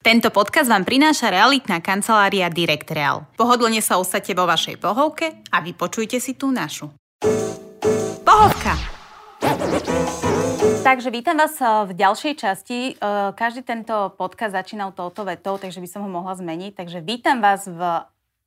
Tento podcast vám prináša realitná kancelária Direct Real. Pohodlne sa usadte vo vašej pohovke a vypočujte si tú našu. Pohovka! Takže vítam vás eh, v ďalšej časti. Eh, každý tento podcast začínal touto vetou, takže by som ho mohla zmeniť. Takže vítam vás v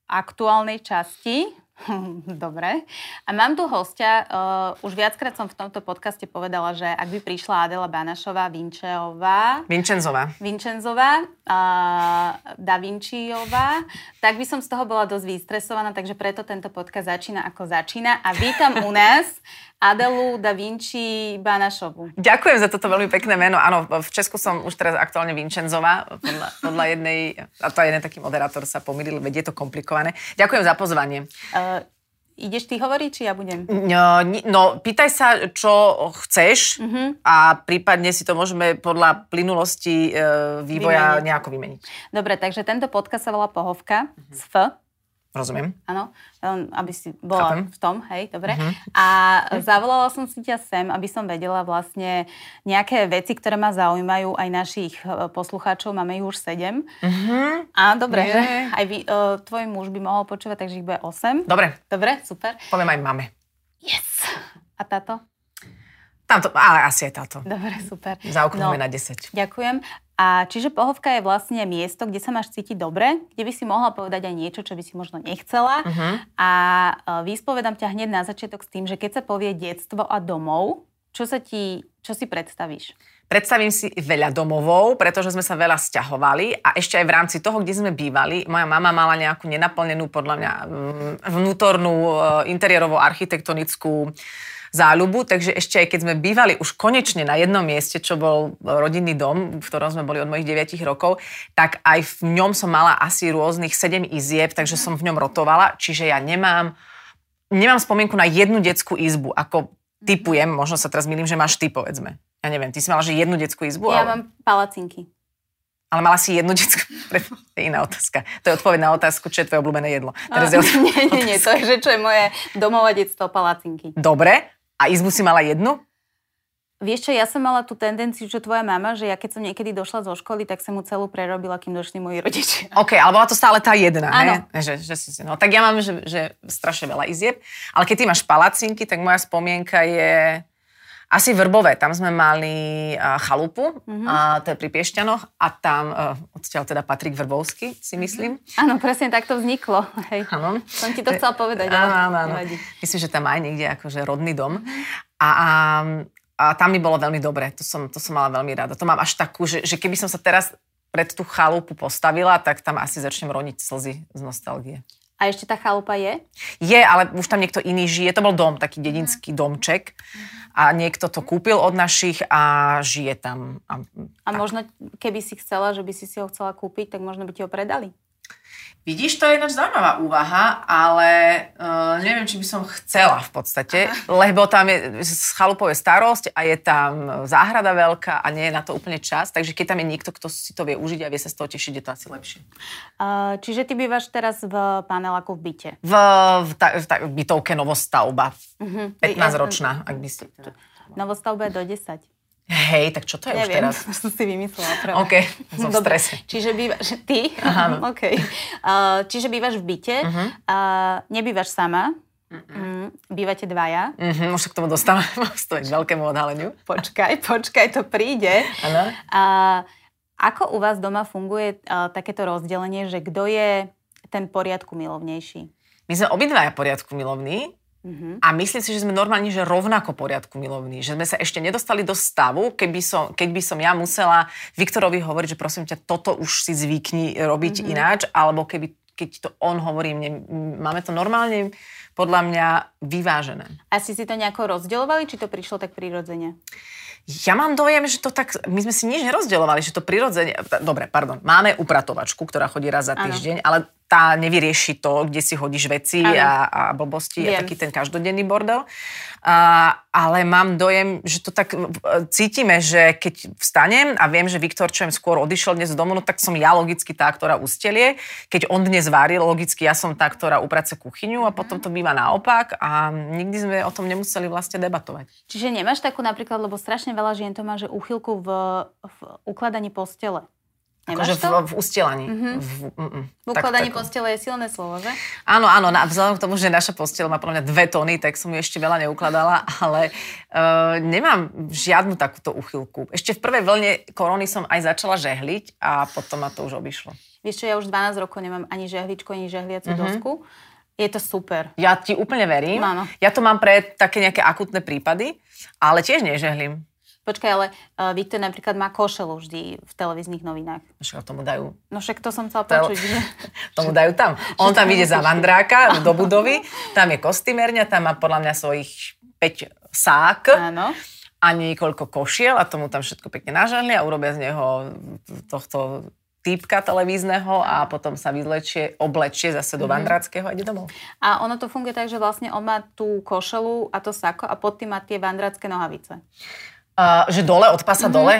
aktuálnej časti Dobre. A mám tu hostia, uh, už viackrát som v tomto podcaste povedala, že ak by prišla Adela Banašová, Vinčeová... Vinčenzová. Vinčenzová, uh, Da Vinciová, tak by som z toho bola dosť vystresovaná, takže preto tento podcast začína ako začína. A vítam u nás Adelu Da Vinci Banašovu. Ďakujem za toto veľmi pekné meno. Áno, v Česku som už teraz aktuálne Vinčenzová, podľa, podľa jednej, a to aj jeden taký moderátor sa pomýlil, veď je to komplikované. Ďakujem za pozvanie. Uh, Ideš ty hovoriť, či ja budem? No, no pýtaj sa, čo chceš uh-huh. a prípadne si to môžeme podľa plynulosti e, vývoja vymeniť. nejako vymeniť. Dobre, takže tento podcast sa volá Pohovka uh-huh. s F. Rozumiem. Áno, aby si bola Chápem. v tom, hej, dobre. Uh-huh. A zavolala som si ťa sem, aby som vedela vlastne nejaké veci, ktoré ma zaujímajú aj našich e, poslucháčov, máme ich už sedem. Uh-huh. A dobre, že aj vy, uh, tvoj muž by mohol počúvať, takže ich bude 8. Dobre. Dobre, super. Poviem aj mame. Yes. A táto? Tamto, ale asi aj táto. Dobre, super. Zaokrúhme no, na 10. Ďakujem. A čiže pohovka je vlastne miesto, kde sa máš cítiť dobre, kde by si mohla povedať aj niečo, čo by si možno nechcela. Uh-huh. A e, vyspovedám ťa hneď na začiatok s tým, že keď sa povie detstvo a domov, čo sa ti, čo si predstavíš? Predstavím si veľa domovov, pretože sme sa veľa stiahovali a ešte aj v rámci toho, kde sme bývali, moja mama mala nejakú nenaplnenú, podľa mňa, mm, vnútornú e, interiérovú architektonickú záľubu, takže ešte aj keď sme bývali už konečne na jednom mieste, čo bol rodinný dom, v ktorom sme boli od mojich 9 rokov, tak aj v ňom som mala asi rôznych 7 izieb, takže som v ňom rotovala, čiže ja nemám, nemám spomienku na jednu detskú izbu, ako typujem, možno sa teraz milím, že máš ty, povedzme. Ja neviem, ty si mala, že jednu detskú izbu? Ja ale... mám palacinky. Ale mala si jednu detskú... To je iná otázka. To je odpoveď na otázku, čo je tvoje obľúbené jedlo. Teraz je otázka. Nie, nie, nie. To je, že čo je moje domové detstvo, palacinky. Dobre. A izbu si mala jednu? Vieš čo, ja som mala tú tendenciu, čo tvoja mama, že ja keď som niekedy došla zo školy, tak som mu celú prerobila, kým došli moji rodičia. OK, ale bola to stále tá jedna, Áno. Že, že si, no, tak ja mám, že, že strašne veľa izieb. Ale keď ty máš palacinky, tak moja spomienka je asi Vrbové. Tam sme mali chalupu, mm-hmm. a to je pri Piešťanoch a tam uh, odtiaľ teda Patrik Vrbovský, si myslím. Mhm. Áno, presne tak to vzniklo. Hej. Áno. Som ti to chcela povedať. Áno, áno, áno. Myslím, že tam aj niekde akože rodný dom. A, a, a tam mi bolo veľmi dobre. To som, to som mala veľmi rada. To mám až takú, že, že keby som sa teraz pred tú chalupu postavila, tak tam asi začnem roniť slzy z nostalgie. A ešte tá chalupa je? Je, ale už tam niekto iný žije. To bol dom, taký dedinský domček. A niekto to kúpil od našich a žije tam. A, a možno, keby si chcela, že by si si ho chcela kúpiť, tak možno by ti ho predali? Vidíš, to je ináč zaujímavá úvaha, ale uh, neviem, či by som chcela v podstate, lebo tam je chalupové starosť a je tam záhrada veľká a nie je na to úplne čas, takže keď tam je niekto, kto si to vie užiť a vie sa z toho tešiť, je to asi lepšie. Uh, čiže ty bývaš teraz v paneláku v byte? V, v, ta, v, ta, bytovke novostavba, uh-huh. 15-ročná, ak by si... Teda... Novostavba je do 10. Hej, tak čo to je Neviem, už teraz? som si vymyslela práve. OK, som v strese. Čiže bývaš, ty? Aha. OK. Uh, čiže bývaš v byte, uh-huh. uh, nebývaš sama, uh-uh. bývate dvaja. Uh-huh, už sa k tomu dostávam, stojí veľkému odhaleniu. Počkaj, počkaj, to príde. Ano. Uh, ako u vás doma funguje uh, takéto rozdelenie, že kto je ten poriadku milovnejší? My sme obidvaja poriadku milovní, Uh-huh. A myslím si, že sme normálne že rovnako poriadku milovní. Že sme sa ešte nedostali do stavu, keby som, keď by som ja musela Viktorovi hovoriť, že prosím ťa, toto už si zvykni robiť uh-huh. ináč, alebo keby, keď to on hovorí mne, máme to normálne podľa mňa vyvážené. A si si to nejako rozdeľovali, či to prišlo tak prirodzene? Ja mám dojem, že to tak, my sme si nič nerozdeľovali, že to prirodzene, dobre, pardon, máme upratovačku, ktorá chodí raz za týždeň, ano. ale tá nevyrieši to, kde si hodíš veci a, a blbosti Viem. a taký ten každodenný bordel. A, ale mám dojem, že to tak cítime, že keď vstanem a viem, že Viktor čo skôr odišiel dnes z domu, no tak som ja logicky tá, ktorá ustelie. Keď on dnes varil, logicky ja som tá, ktorá uprace kuchyňu a potom to býva naopak a nikdy sme o tom nemuseli vlastne debatovať. Čiže nemáš takú napríklad, lebo strašne veľa žien to má, že úchylku v, v ukladaní postele Akože v, v ustielaní. Mm-hmm. V, mm, v ukladaní postele je silné slovo, že? Áno, áno, na, vzhľadom k tomu, že naša postel má podľa mňa dve tóny, tak som ju ešte veľa neukladala, ale uh, nemám žiadnu takúto uchylku. Ešte v prvej vlne korony som aj začala žehliť a potom ma to už obišlo. Vieš čo, ja už 12 rokov nemám ani žehličku, ani žehliacu mm-hmm. dosku. Je to super. Ja ti úplne verím. Áno. Ja to mám pre také nejaké akutné prípady, ale tiež nežehlím. Počkaj, ale uh, Viktor napríklad má košelu vždy v televíznych novinách. Však tomu dajú. No však to som chcela počuť. Že... tomu dajú tam. On tam ide za vandráka do budovy, tam je kostýmerňa, tam má podľa mňa svojich 5 sák. Áno. A niekoľko košiel a tomu tam všetko pekne nažahli a urobia z neho tohto týpka televízneho a potom sa vyzlečie, oblečie zase do mm-hmm. vandráckého a ide domov. A ono to funguje tak, že vlastne on má tú košelu a to sako a pod tým má tie vandrácké nohavice. Uh, že dole, od pasa mm-hmm. dole?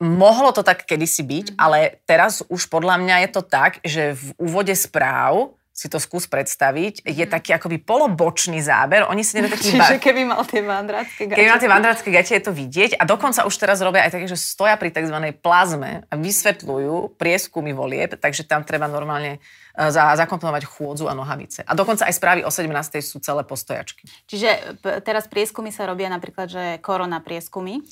Mohlo to tak kedysi byť, mm-hmm. ale teraz už podľa mňa je to tak, že v úvode správ si to skús predstaviť, je mm. taký akoby polobočný záber. Oni si nedajú taký... Čiže keby mal tie vandrácké gate. Keby mal tie vandrácké gate, je to vidieť. A dokonca už teraz robia aj také, že stoja pri tzv. plazme a vysvetľujú prieskumy volieb, takže tam treba normálne za, zakomponovať chôdzu a nohavice. A dokonca aj správy o 17. sú celé postojačky. Čiže p- teraz prieskumy sa robia napríklad, že korona prieskumy.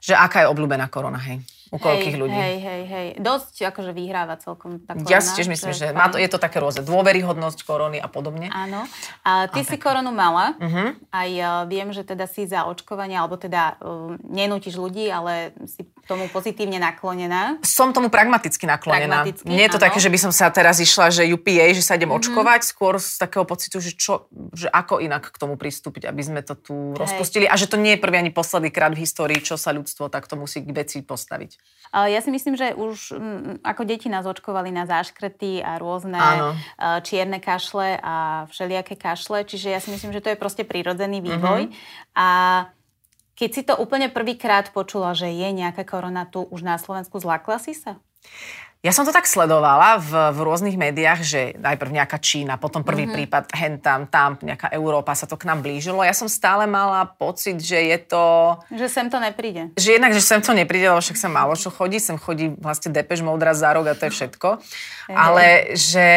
Že aká je obľúbená korona, hej? U koľkých hej, ľudí? Hej, hej, hej. Dosť akože vyhráva celkom tá korona. Ja si tiež myslím, že, že má to, je to také rôzne. Dôveryhodnosť korony a podobne. Áno. A ty a si tak. koronu mala. Uh-huh. Aj uh, viem, že teda si za očkovanie, alebo teda uh, nenútiš ľudí, ale si tomu pozitívne naklonená. Som tomu pragmaticky naklonená. Pragmaticky, Nie je to áno. také, že by som sa teraz išla, že UPA, že sa idem uh-huh. očkovať, skôr z takého pocitu, že, čo, že ako inak k tomu pristúpiť, aby sme to tu hej. rozpustili. A že to nie je prvý ani posledný krát v histórii, čo sa ľudstvo takto musí k veci postaviť. Ja si myslím, že už ako deti nás očkovali na záškrety a rôzne Áno. čierne kašle a všelijaké kašle, čiže ja si myslím, že to je proste prírodzený vývoj. Uh-huh. A keď si to úplne prvýkrát počula, že je nejaká korona tu už na Slovensku, zlakla si sa? Ja som to tak sledovala v, v rôznych médiách, že najprv nejaká Čína, potom prvý mm-hmm. prípad hen tam, tam, nejaká Európa sa to k nám blížilo. Ja som stále mala pocit, že je to... Že sem to nepríde. Že jednak, že sem to nepríde, lebo však sa málo čo chodí. Sem chodí vlastne Depeche Mode raz za rok a to je všetko. Mm-hmm. Ale že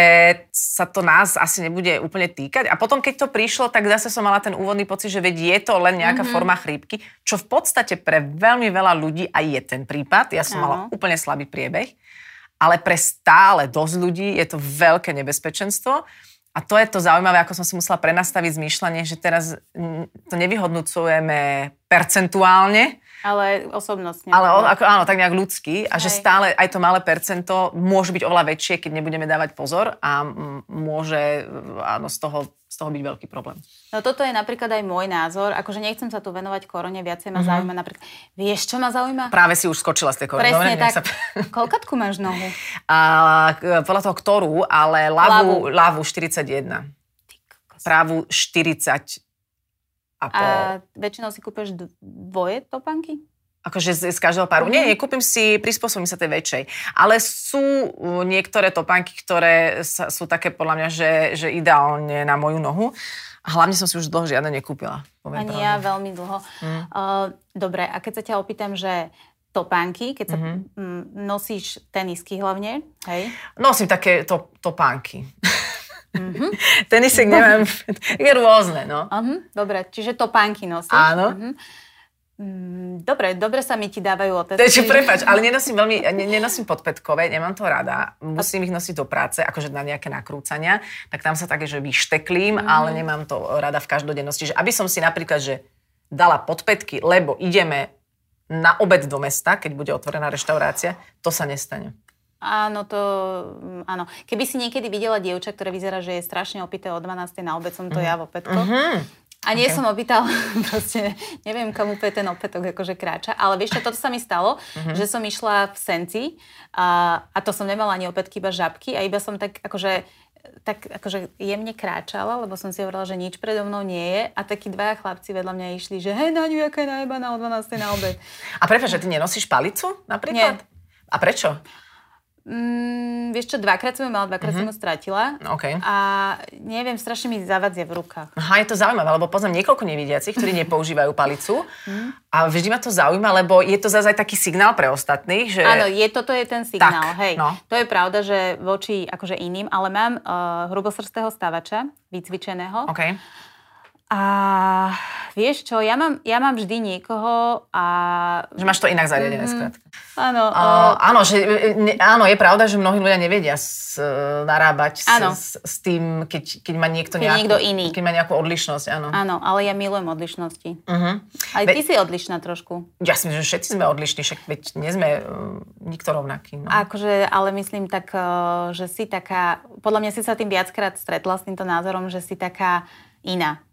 sa to nás asi nebude úplne týkať. A potom, keď to prišlo, tak zase som mala ten úvodný pocit, že veď je to len nejaká mm-hmm. forma chrípky, čo v podstate pre veľmi veľa ľudí aj je ten prípad. Ja som Áno. mala úplne slabý priebeh ale pre stále dosť ľudí je to veľké nebezpečenstvo. A to je to zaujímavé, ako som si musela prenastaviť zmýšľanie, že teraz to nevyhodnocujeme percentuálne, ale osobnostne. Ale o, ako, áno, tak nejak ľudský. A Hej. že stále aj to malé percento môže byť oveľa väčšie, keď nebudeme dávať pozor a môže áno, z toho z toho byť veľký problém. No toto je napríklad aj môj názor. Akože nechcem sa tu venovať korone, viacej ma mm-hmm. zaujíma napríklad... Vieš, čo ma zaujíma? Práve si už skočila z tej korony. Presne Dobre, tak. Sa... Koľkatku máš nohu? A, podľa toho ktorú, ale ľavú, ľavú 41. Právu 40 a pol. A väčšinou si kúpeš dvoje topanky? Akože z, z každého páru. Mm-hmm. Nie, nie, kúpim si, prispôsobím sa tej väčšej. Ale sú niektoré topánky, ktoré sa, sú také podľa mňa, že, že ideálne na moju nohu. A hlavne som si už dlho žiadne nekúpila. Ani pravdu. ja veľmi dlho. Mm. Uh, dobre, a keď sa ťa opýtam, že topánky, keď sa mm-hmm. nosíš tenisky hlavne, hej? Nosím také to, topánky. Mm-hmm. Tenisek neviem, je rôzne, no. Uh-huh. Dobre, čiže topánky nosíš. Áno. Uh-huh. Dobre, dobre sa mi ti dávajú otázky. Takže prepač, ale nenosím veľmi, ne, nenosím podpetkové, nemám to rada. Musím ich nosiť do práce, akože na nejaké nakrúcania. Tak tam sa také, že vyšteklím, mm. ale nemám to rada v každodennosti. Že aby som si napríklad, že dala podpetky, lebo ideme na obed do mesta, keď bude otvorená reštaurácia, to sa nestane. Áno, to, mm, áno. Keby si niekedy videla dievča, ktoré vyzerá, že je strašne opité o 12. na obed, som to mm. ja vo Petko. Mm-hmm. A nie okay. som opýtal, proste neviem, kam úplne ten opätok akože kráča, ale vieš čo, toto sa mi stalo, uh-huh. že som išla v Senci a, a to som nemala ani opätky, iba žabky a iba som tak akože tak akože jemne kráčala, lebo som si hovorila, že nič predo mnou nie je a takí dvaja chlapci vedľa mňa išli, že hej, Naňu, aká je najebaná o 12. na obed. A prečo, že ty nenosíš palicu napríklad? Nie. A prečo? Mm, vieš čo, dvakrát som ju mala, dvakrát mm-hmm. som ju stratila. OK. A neviem, strašne mi zavadzia v rukách. Aha, je to zaujímavé, lebo poznám niekoľko nevidiacich, ktorí nepoužívajú palicu. A vždy ma to zaujíma, lebo je to zase aj taký signál pre ostatných, že... Áno, je, toto je ten signál, Tak, hej. no. To je pravda, že voči akože iným, ale mám uh, hrubosrstého stavača, vycvičeného. OK. A vieš čo, ja mám, ja mám vždy niekoho a... Že máš to inak zariadené, skrátka. Áno, Uh, áno, že, e, ne, áno, je pravda, že mnohí ľudia nevedia s, e, narábať s, Áno. s, s tým, keď, keď má niekto Keď nejakú, niekto iný. Keď má nejakú odlišnosť, áno. áno, ale ja milujem odlišnosti. Uh-huh. Aj Ve- ty si odlišná trošku. Ja si myslím, že všetci sme odlišní, však veď nie sme uh, nikto rovnaký. No. Akože, ale myslím tak, uh, že si taká, podľa mňa si sa tým viackrát stretla s týmto názorom, že si taká iná.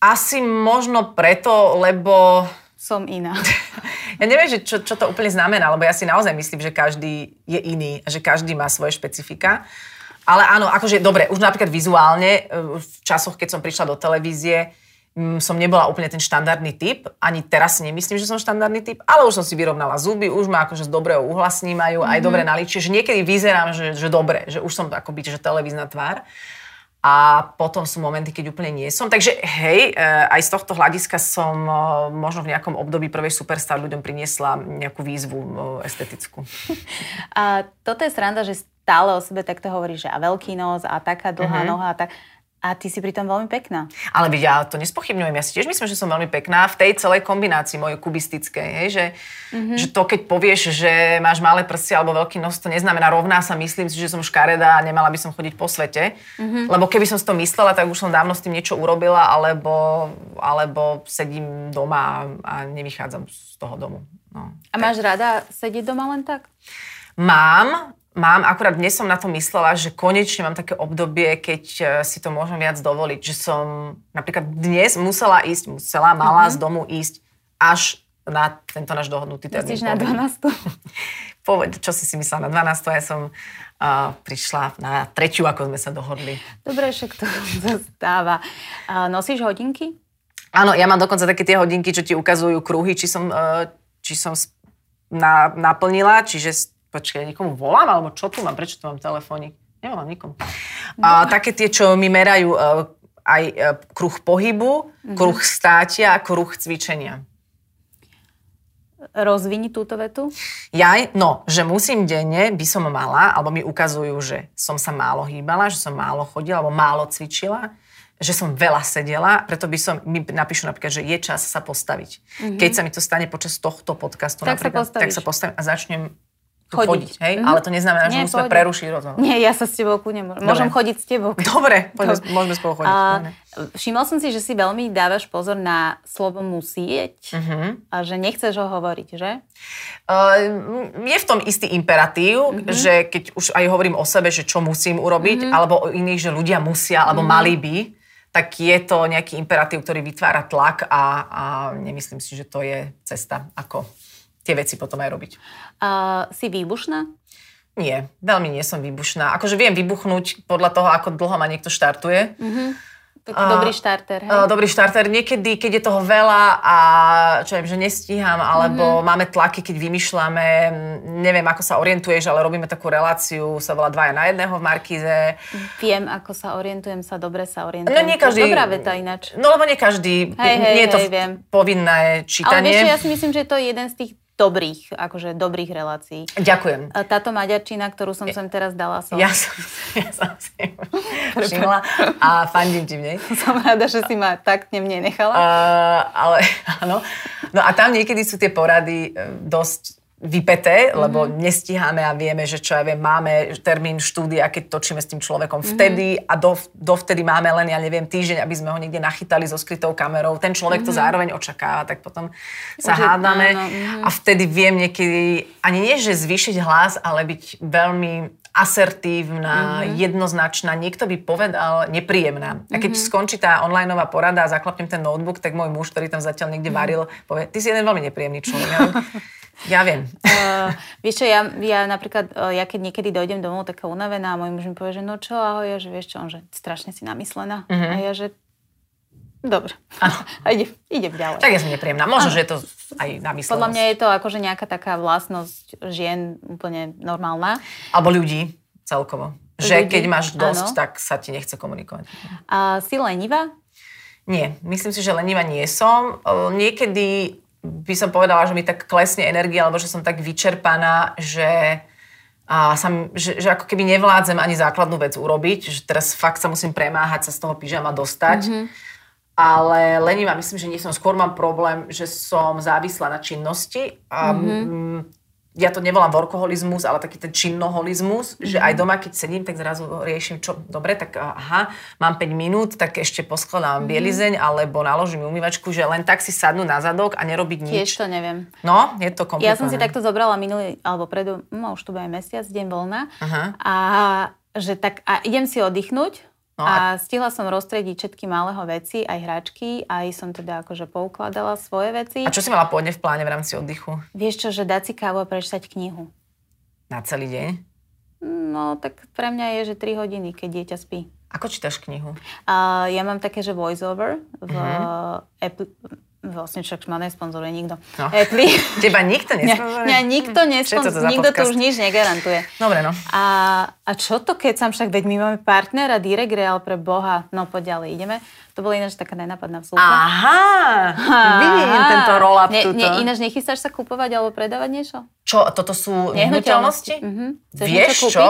Asi možno preto, lebo Som iná. ja neviem, že čo, čo to úplne znamená, lebo ja si naozaj myslím, že každý je iný že každý má svoje špecifika. Ale áno, akože dobre, už napríklad vizuálne, e, v časoch, keď som prišla do televízie, mm, som nebola úplne ten štandardný typ. Ani teraz si nemyslím, že som štandardný typ, ale už som si vyrovnala zuby, už ma akože z dobrého uhla snímajú, aj dobre naličie, že niekedy vyzerám, že, že dobre, že už som akoby, že televízna tvár. A potom sú momenty, keď úplne nie som. Takže hej, e, aj z tohto hľadiska som e, možno v nejakom období prvej superstar ľuďom priniesla nejakú výzvu e, estetickú. A toto je sranda, že stále o sebe takto hovoríš, že a veľký nos a taká dlhá Mhm. noha a tak. A ty si pritom veľmi pekná. Ale ja to nespochybňujem. Ja si tiež myslím, že som veľmi pekná v tej celej kombinácii mojej kubistickej. Hej? Že, mm-hmm. že to, keď povieš, že máš malé prsty alebo veľký nos, to neznamená rovná sa. Myslím si, že som škaredá a nemala by som chodiť po svete. Mm-hmm. Lebo keby som si to myslela, tak už som dávno s tým niečo urobila, alebo, alebo sedím doma a nevychádzam z toho domu. No. A máš rada sedieť doma len tak? Mám, mám, akurát dnes som na to myslela, že konečne mám také obdobie, keď e, si to môžem viac dovoliť, že som napríklad dnes musela ísť, musela, mala mm-hmm. z domu ísť až na tento náš dohodnutý termín. Myslíš na poviem. 12? Povedz, čo si si myslela na 12. Ja som uh, prišla na tretiu, ako sme sa dohodli. Dobre, však to sa stáva. A nosíš hodinky? Áno, ja mám dokonca také tie hodinky, čo ti ukazujú kruhy, či som, uh, či som na, naplnila, čiže počkaj, ja nikomu volám, alebo čo tu mám, prečo tu mám telefónik? Nevolám nikomu. A, také tie, čo mi merajú uh, aj uh, kruh pohybu, kruh státia a kruh cvičenia. Rozvini túto vetu. Ja, no, že musím denne, by som mala, alebo mi ukazujú, že som sa málo hýbala, že som málo chodila, alebo málo cvičila, že som veľa sedela, preto by som, mi napíšu napríklad, že je čas sa postaviť. Mm-hmm. Keď sa mi to stane počas tohto podcastu, Tak sa napríklad, tak postavíš. sa postavím a začnem Chodiť. chodiť. hej? Mhm. Ale to neznamená, že Nie, musíme pohode. prerušiť rozhovor. Nie, ja sa s tebou kľudne môžem. Môžem chodiť s tebou. Dobre, poďme, môžeme spolu chodiť. A všimol som si, že si veľmi dávaš pozor na slovo musieť Mhm. a že nechceš ho hovoriť, že? Uh, je v tom istý imperatív, mm-hmm. že keď už aj hovorím o sebe, že čo musím urobiť, mm-hmm. alebo o iných, že ľudia musia, alebo mm-hmm. mali by, tak je to nejaký imperatív, ktorý vytvára tlak a, a nemyslím si, že to je cesta, ako tie veci potom aj robiť. A si výbušná? Nie, veľmi nie som výbušná. Akože viem vybuchnúť podľa toho, ako dlho ma niekto štartuje. Tak A- dobrý štarter, hej? Uh, Dobrý štarter. Niekedy, keď je toho veľa a čo viem, že nestíham, alebo mm-hmm. máme tlaky, keď vymýšľame, neviem, ako sa orientuješ, ale robíme takú reláciu, sa volá Dvaja na jedného v Markíze. Viem, ako sa orientujem, sa dobre sa orientujem. No nie každý... Dobrá veta ináč. No lebo nie každý, Hej, hej, nie je to hej, viem. povinné Ale čítanie. vieš, čo, ja si myslím, že to je jeden z tých dobrých, akože dobrých relácií. Ďakujem. Táto maďarčina, ktorú som sem teraz dala, som, Ja som, ja som si všimla a fandím ti v nej. som rada, že si ma tak mne nechala. Uh, ale áno. No a tam niekedy sú tie porady e, dosť vypeté, lebo Mhm. nestíhame a vieme, že čo ja viem, máme termín štúdia, keď točíme s tým človekom Mhm. vtedy a do, dovtedy máme len, ja neviem, týždeň, aby sme ho niekde nachytali so skrytou kamerou. Ten človek to zároveň očakáva, tak potom sa Mhm. Že- hádame áno, mhm. a vtedy viem niekedy, ani nie, že zvýšiť hlas, ale byť veľmi asertívna, Mhm. jednoznačná, niekto by povedal nepríjemná. A keď skončí tá onlineová porada a zaklapnem ten notebook, tak môj muž, ktorý tam zatiaľ niekde varil, povie, ty si jeden veľmi nepríjemný človek. Ja, viem. Uh, vieš čo, ja, ja napríklad, uh, ja keď niekedy dojdem domov taká unavená a môj muž mi povie, že no čo, ahoj, ja, že vieš čo, on, že strašne si namyslená. Mhm. A ja, že Dobre. Áno. A ide, idem ďalej. Tak ja som nepríjemná. Možno, že je to aj namyslenosť. Podľa mňa je to akože nejaká taká vlastnosť žien úplne normálna. Alebo ľudí celkovo. Že Ľudí, keď máš dosť, áno. tak sa ti nechce komunikovať. A si lenivá? Nie, myslím si, že lenivá nie som. E, Niekedy by som povedala, že mi tak klesne energia, alebo že som tak vyčerpaná, že, a sa, mi- že, že ako keby nevládzem ani základnú vec urobiť, že teraz fakt sa musím premáhať, sa z toho pyžama dostať. Mhm. Mm-hmm. Ale lenivá, myslím, že nie som. Skôr mám problém, že som závislá na činnosti. A, Mhm. mm-hmm. Ja to nevolám workoholizmus, ale taký ten činnoholizmus, že Mhm. aj doma, keď sedím, tak zrazu riešim, čo, dobre, tak aha, mám 5 minút, tak ešte poskladám Mhm. bielizeň, alebo naložím umývačku, že len tak si sadnú na zadok a nerobiť nič. Tiež to neviem. No, je to komplikované. Ja som si takto zobrala minulý, alebo predu, no už to bude aj mesiac, deň voľna. Aha. A že tak, a idem si oddychnúť. No a stihla som rozstrediť všetky malého veci, aj hračky, aj som teda akože poukladala svoje veci. A čo si mala pôvodne v pláne v rámci oddychu? Vieš čo, že dať si kávu a prečítať knihu. Na celý deň? No, tak pre mňa je, že 3 hodiny, keď dieťa spí. Ako čítaš knihu? A ja mám také, že voiceover v uh-huh. Apple, vlastne však ma nesponzoruje nikto. No. Apple. Teba nikto nesponzoruje? mňa nikto nesponzoruje, nikto to podcast? už nič negarantuje. Dobre, no. A, a čo to, keď som však, veď my máme partnera, Direct Real pre Boha. No poď ďalej, ideme. To bola ináč taká nenápadná vsúka. Aha, vidím tento roll-up ne, tuto. ne, Ináč nechystáš sa kupovať alebo predávať niečo? Čo, toto sú nehnuteľnosti? Mhm. Chceš Vieš čo?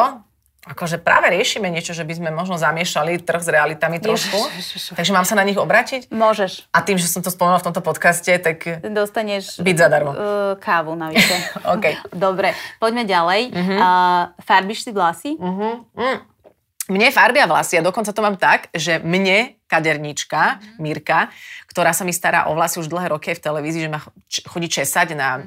Akože práve riešime niečo, že by sme možno zamiešali trh s realitami trošku. Ježiš. Takže mám sa na nich obrátiť? Môžeš. A tým, že som to spomenula v tomto podcaste, tak... Dostaneš Byť zadarmo. Uh, kávu navyše. OK. Dobre, poďme ďalej. Uh-huh. Uh, farbíš si vlasy? Uh-huh. Mm. Mne farbia vlasy a dokonca to mám tak, že mne kaderníčka Mirka, ktorá sa mi stará o vlasy už dlhé roky v televízii, že ma chodí česať na,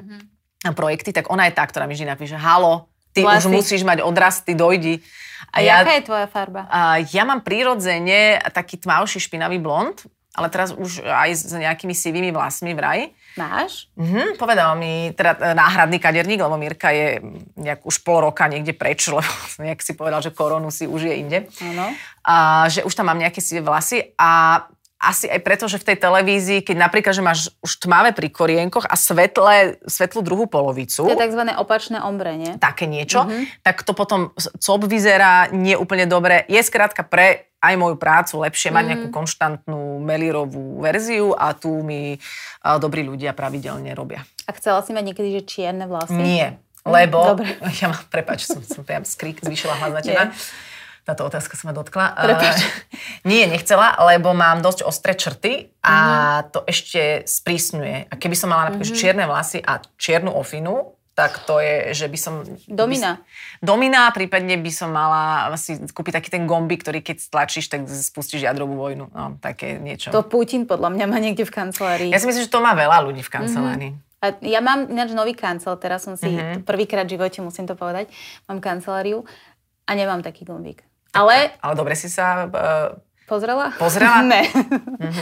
na projekty, tak ona je tá, ktorá mi vždy napíše, halo, ty Vlasy. už musíš mať odrasty, dojdi. A ja, jaká je tvoja farba? a ja mám prirodzene taký tmavší špinavý blond, ale teraz už aj s nejakými sivými vlasmi vraj. Máš? Mhm, povedal mi teda e, náhradný kaderník, lebo Mirka je nejak už pol roka niekde preč, lebo nejak si povedal, že koronu si užije inde. Áno. A že už tam mám nejaké sivé vlasy a asi aj preto, že v tej televízii, keď napríklad, že máš už tmavé pri korienkoch a svetlé, svetlú druhú polovicu, To je tzv. opačné ombre, nie? také niečo, tak to potom cop vyzerá nie úplne dobre. Je skrátka pre aj moju prácu lepšie mať nejakú konštantnú melírovú verziu a tu mi a, dobrí ľudia pravidelne robia. A chcela si mať niekedy, že čierne vlasy? Nie, lebo... dobre. Ja mám, prepáč, som, som priam skrik, zvýšila hlas na teba. Nie. Táto otázka sa ma dotkla. Prepáč. Uh, nie, nechcela, lebo mám dosť ostré črty a Mhm. to ešte sprísňuje. A keby som mala napríklad že čierne vlasy a čiernu ofinu, tak to je, že by som... Domina. By, domina, prípadne by som mala si kúpiť taký ten gombi, ktorý keď stlačíš, tak spustíš jadrovú vojnu. No, také niečo. To Putin podľa mňa má niekde v kancelárii. Ja si myslím, že to má veľa ľudí v kancelárii. A ja mám ináč nový kancel, teraz som si Mhm. uh-huh. prvýkrát v živote, musím to povedať, mám kanceláriu a nemám taký gombík. Ale Ale dobre si sa... Uh, pozrela? Pozrela? ne,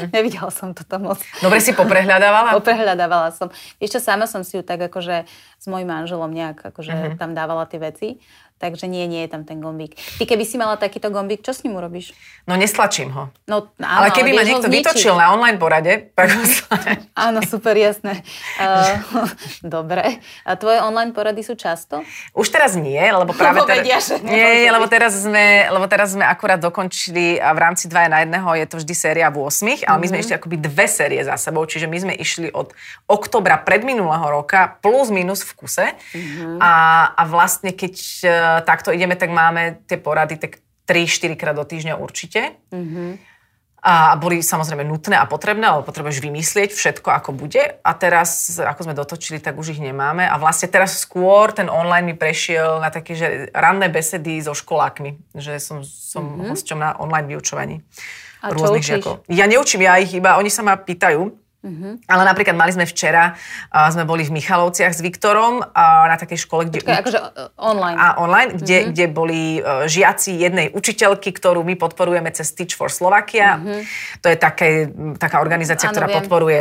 nevidela som to tam moc. dobre si poprehľadávala? Poprehľadávala som. Ešte sama som si ju tak akože s mojím manželom nejak akože Mhm. tam dávala tie veci. Takže nie, nie je tam ten gombík. Ty keby si mala takýto gombík, čo s ním urobíš? No nestlačím ho. No, áno, Ale keby ma niekto vytočil na online porade, tak ho stane. Áno, super, jasné. Uh, dobre. A tvoje online porady sú často? Už teraz nie, lebo práve Lebo teraz... vedia, že nie, lebo teraz, sme, lebo teraz sme akurát dokončili a v rámci 2 na jedného je to vždy séria v 8, ale my Mhm. sme ešte akoby dve série za sebou, čiže my sme išli od oktobra predminulého roka plus minus v kuse Mhm. a, a vlastne keď e, takto ideme, tak máme tie porady tak 3-4 krát do týždňa určite. Mhm. A boli samozrejme nutné a potrebné, lebo potrebuješ vymyslieť všetko, ako bude. A teraz, ako sme dotočili, tak už ich nemáme. A vlastne teraz skôr ten online mi prešiel na také, že ranné besedy so školákmi. Že som, som mm-hmm. hosťom na online vyučovaní. A čo učíš? Ja neučím ja ich, iba oni sa ma pýtajú. Mm-hmm. Ale napríklad mali sme včera, a sme boli v Michalovciach s Viktorom a na takej škole, kde... Počkaj, akože uh, online. A online, kde, mm-hmm. kde boli uh, žiaci jednej učiteľky, ktorú my podporujeme cez Teach for Slovakia. Mm-hmm. To je také, taká organizácia, Áno, ktorá viem. podporuje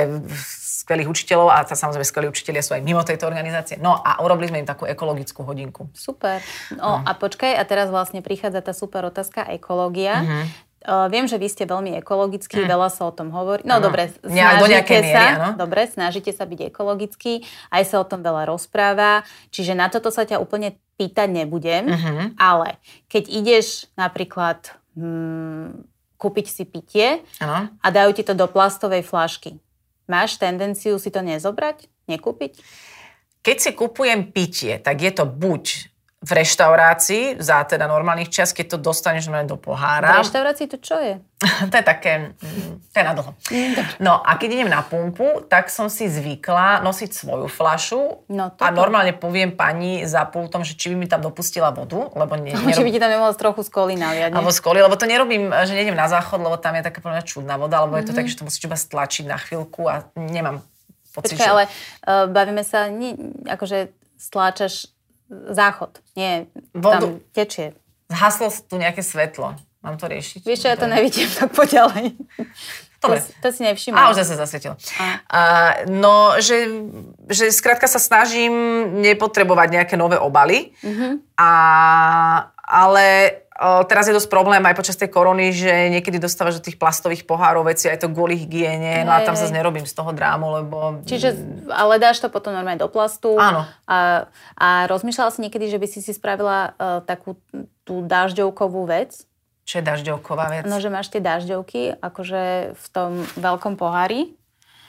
skvelých učiteľov a tá, samozrejme skvelí učiteľia sú aj mimo tejto organizácie. No a urobili sme im takú ekologickú hodinku. Super. No a počkaj, a teraz vlastne prichádza tá super otázka ekológia. Mhm. Uh, viem, že vy ste veľmi ekologickí, hm. veľa sa o tom hovorí. No ano. dobre, snažíte miery, sa, ano. dobre, snažíte sa byť ekologický, aj sa o tom veľa rozpráva, čiže na toto sa ťa úplne pýtať nebudem, uh-huh. ale keď ideš napríklad hmm, kúpiť si pitie ano. a dajú ti to do plastovej flašky, máš tendenciu si to nezobrať, nekúpiť? Keď si kupujem pitie, tak je to buď v reštaurácii za teda normálnych čas, keď to dostaneš do pohára. V reštaurácii to čo je? to je také, mm, to je na dlho. No a keď idem na pumpu, tak som si zvykla nosiť svoju flašu no, a normálne poviem pani za pultom, že či by mi tam dopustila vodu, lebo ne, nerob... Či by ti tam nemohla trochu z koli naliať, Alebo z lebo to nerobím, že nejdem na záchod, lebo tam je taká podľa čudná voda, alebo mm-hmm. je to mhm. tak, že to musíš iba stlačiť na chvíľku a nemám pocit, Počkaj, že... ale uh, bavíme sa, nie, akože stláčaš záchod. Nie, Vodu. tam tečie. Zhaslo tu nejaké svetlo. Mám to riešiť? Vieš čo, ja to nevidím, tak poď ďalej. Dobre. To, to si nevšimla. A už zase zasvietil. A, no, že, že skrátka sa snažím nepotrebovať nejaké nové obaly, mm-hmm. a, ale Teraz je dosť problém aj počas tej korony, že niekedy dostávaš do tých plastových pohárov veci, aj to kvôli hygiene, no a tam zase nerobím z toho drámu, lebo... Čiže, ale dáš to potom normálne do plastu. Áno. A, a rozmýšľala si niekedy, že by si si spravila uh, takú tú dažďovkovú vec? Čo je dažďovková vec? No, že máš tie dažďovky, akože v tom veľkom pohári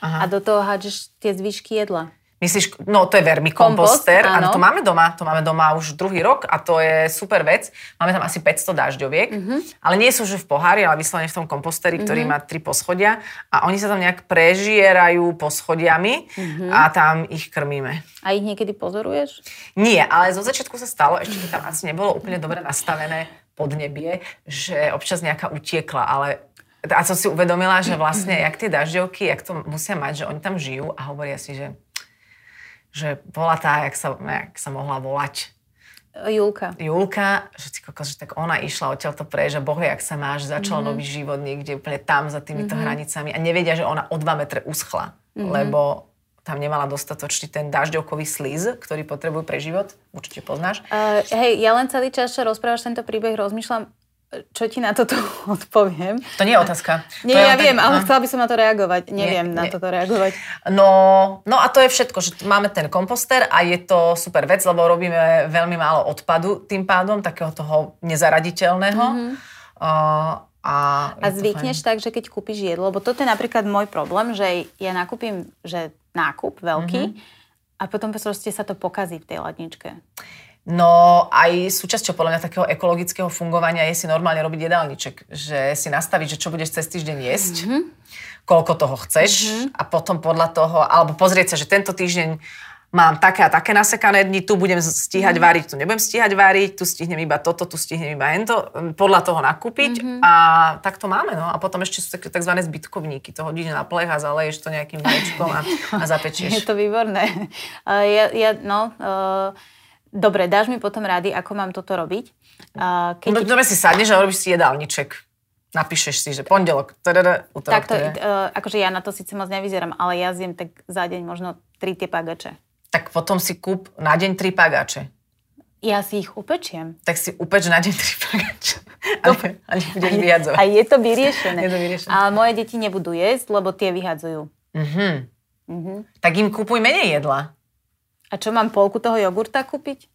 Aha. a do toho hádžeš tie zvyšky jedla. Myslíš, no to je vermikomposter, Kompost, áno. to máme doma, to máme doma už druhý rok a to je super vec. Máme tam asi 500 dažďoviek, mm-hmm. ale nie sú už v pohári, ale vyslovene v tom komposteri, ktorý mm-hmm. má tri poschodia a oni sa tam nejak prežierajú poschodiami mm-hmm. a tam ich krmíme. A ich niekedy pozoruješ? Nie, ale zo začiatku sa stalo, ešte tam asi nebolo úplne dobre nastavené podnebie, že občas nejaká utiekla, ale a som si uvedomila, že vlastne, jak tie dažďovky, jak to musia mať, že oni tam žijú a hovoria si, že že bola tá, jak sa, jak sa mohla volať. Julka. Julka, že, ty kokos, že tak ona išla odtiaľ to pre, že boh, jak sa máš, začal mm-hmm. nový život niekde úplne tam za týmito mm-hmm. hranicami a nevedia, že ona o 2 metre uschla, mm-hmm. lebo tam nemala dostatočný ten dažďovkový slíz, ktorý potrebujú pre život. Určite poznáš. Uh, hej, ja len celý čas, čo rozprávaš tento príbeh, rozmýšľam, čo ti na toto odpoviem. To nie je otázka. Nie, to ja viem, ale no. chcela by som na to reagovať. Neviem nie, na nie. toto reagovať. No, no a to je všetko, že máme ten komposter a je to super vec, lebo robíme veľmi málo odpadu tým pádom, takého toho nezaraditeľného. Mm-hmm. Uh, a, a zvykneš tak, že keď kúpiš jedlo, lebo toto je napríklad môj problém, že ja nakúpim, že nákup veľký mm-hmm. a potom proste sa to pokazí v tej ladničke. No aj súčasťou podľa mňa takého ekologického fungovania je si normálne robiť jedálniček. Že si nastaviť, že čo budeš cez týždeň jesť, mm-hmm. koľko toho chceš mm-hmm. a potom podľa toho, alebo pozrieť sa, že tento týždeň mám také a také nasekané dni, tu budem stíhať mm. variť, tu nebudem stíhať variť, tu stihnem iba toto, tu stihnem iba hento, podľa toho nakúpiť mm-hmm. a tak to máme. No. A potom ešte sú tzv. zbytkovníky, to hodíš na plech a zaleješ to nejakým vajíčkom a, a zapečieš. Je to výborné. Uh, ja, ja, no, uh Dobre, dáš mi potom rady, ako mám toto robiť. keď... No, dobre si sadneš a robíš si jedálniček. Napíšeš si, že pondelok, tadada, útorok. Takto, uh, akože ja na to síce moc nevyzerám, ale ja zjem tak za deň možno tri tie pagače. Tak potom si kúp na deň tri pagače. Ja si ich upečiem. Tak si upeč na deň tri pagače. Ale, ale budeš vyhadzovať. A je to vyriešené. je to vyriešené. Ale moje deti nebudú jesť, lebo tie vyhadzujú. Uh-huh. Uh-huh. Tak im kúpuj menej jedla. A čo, mám polku toho jogurta kúpiť?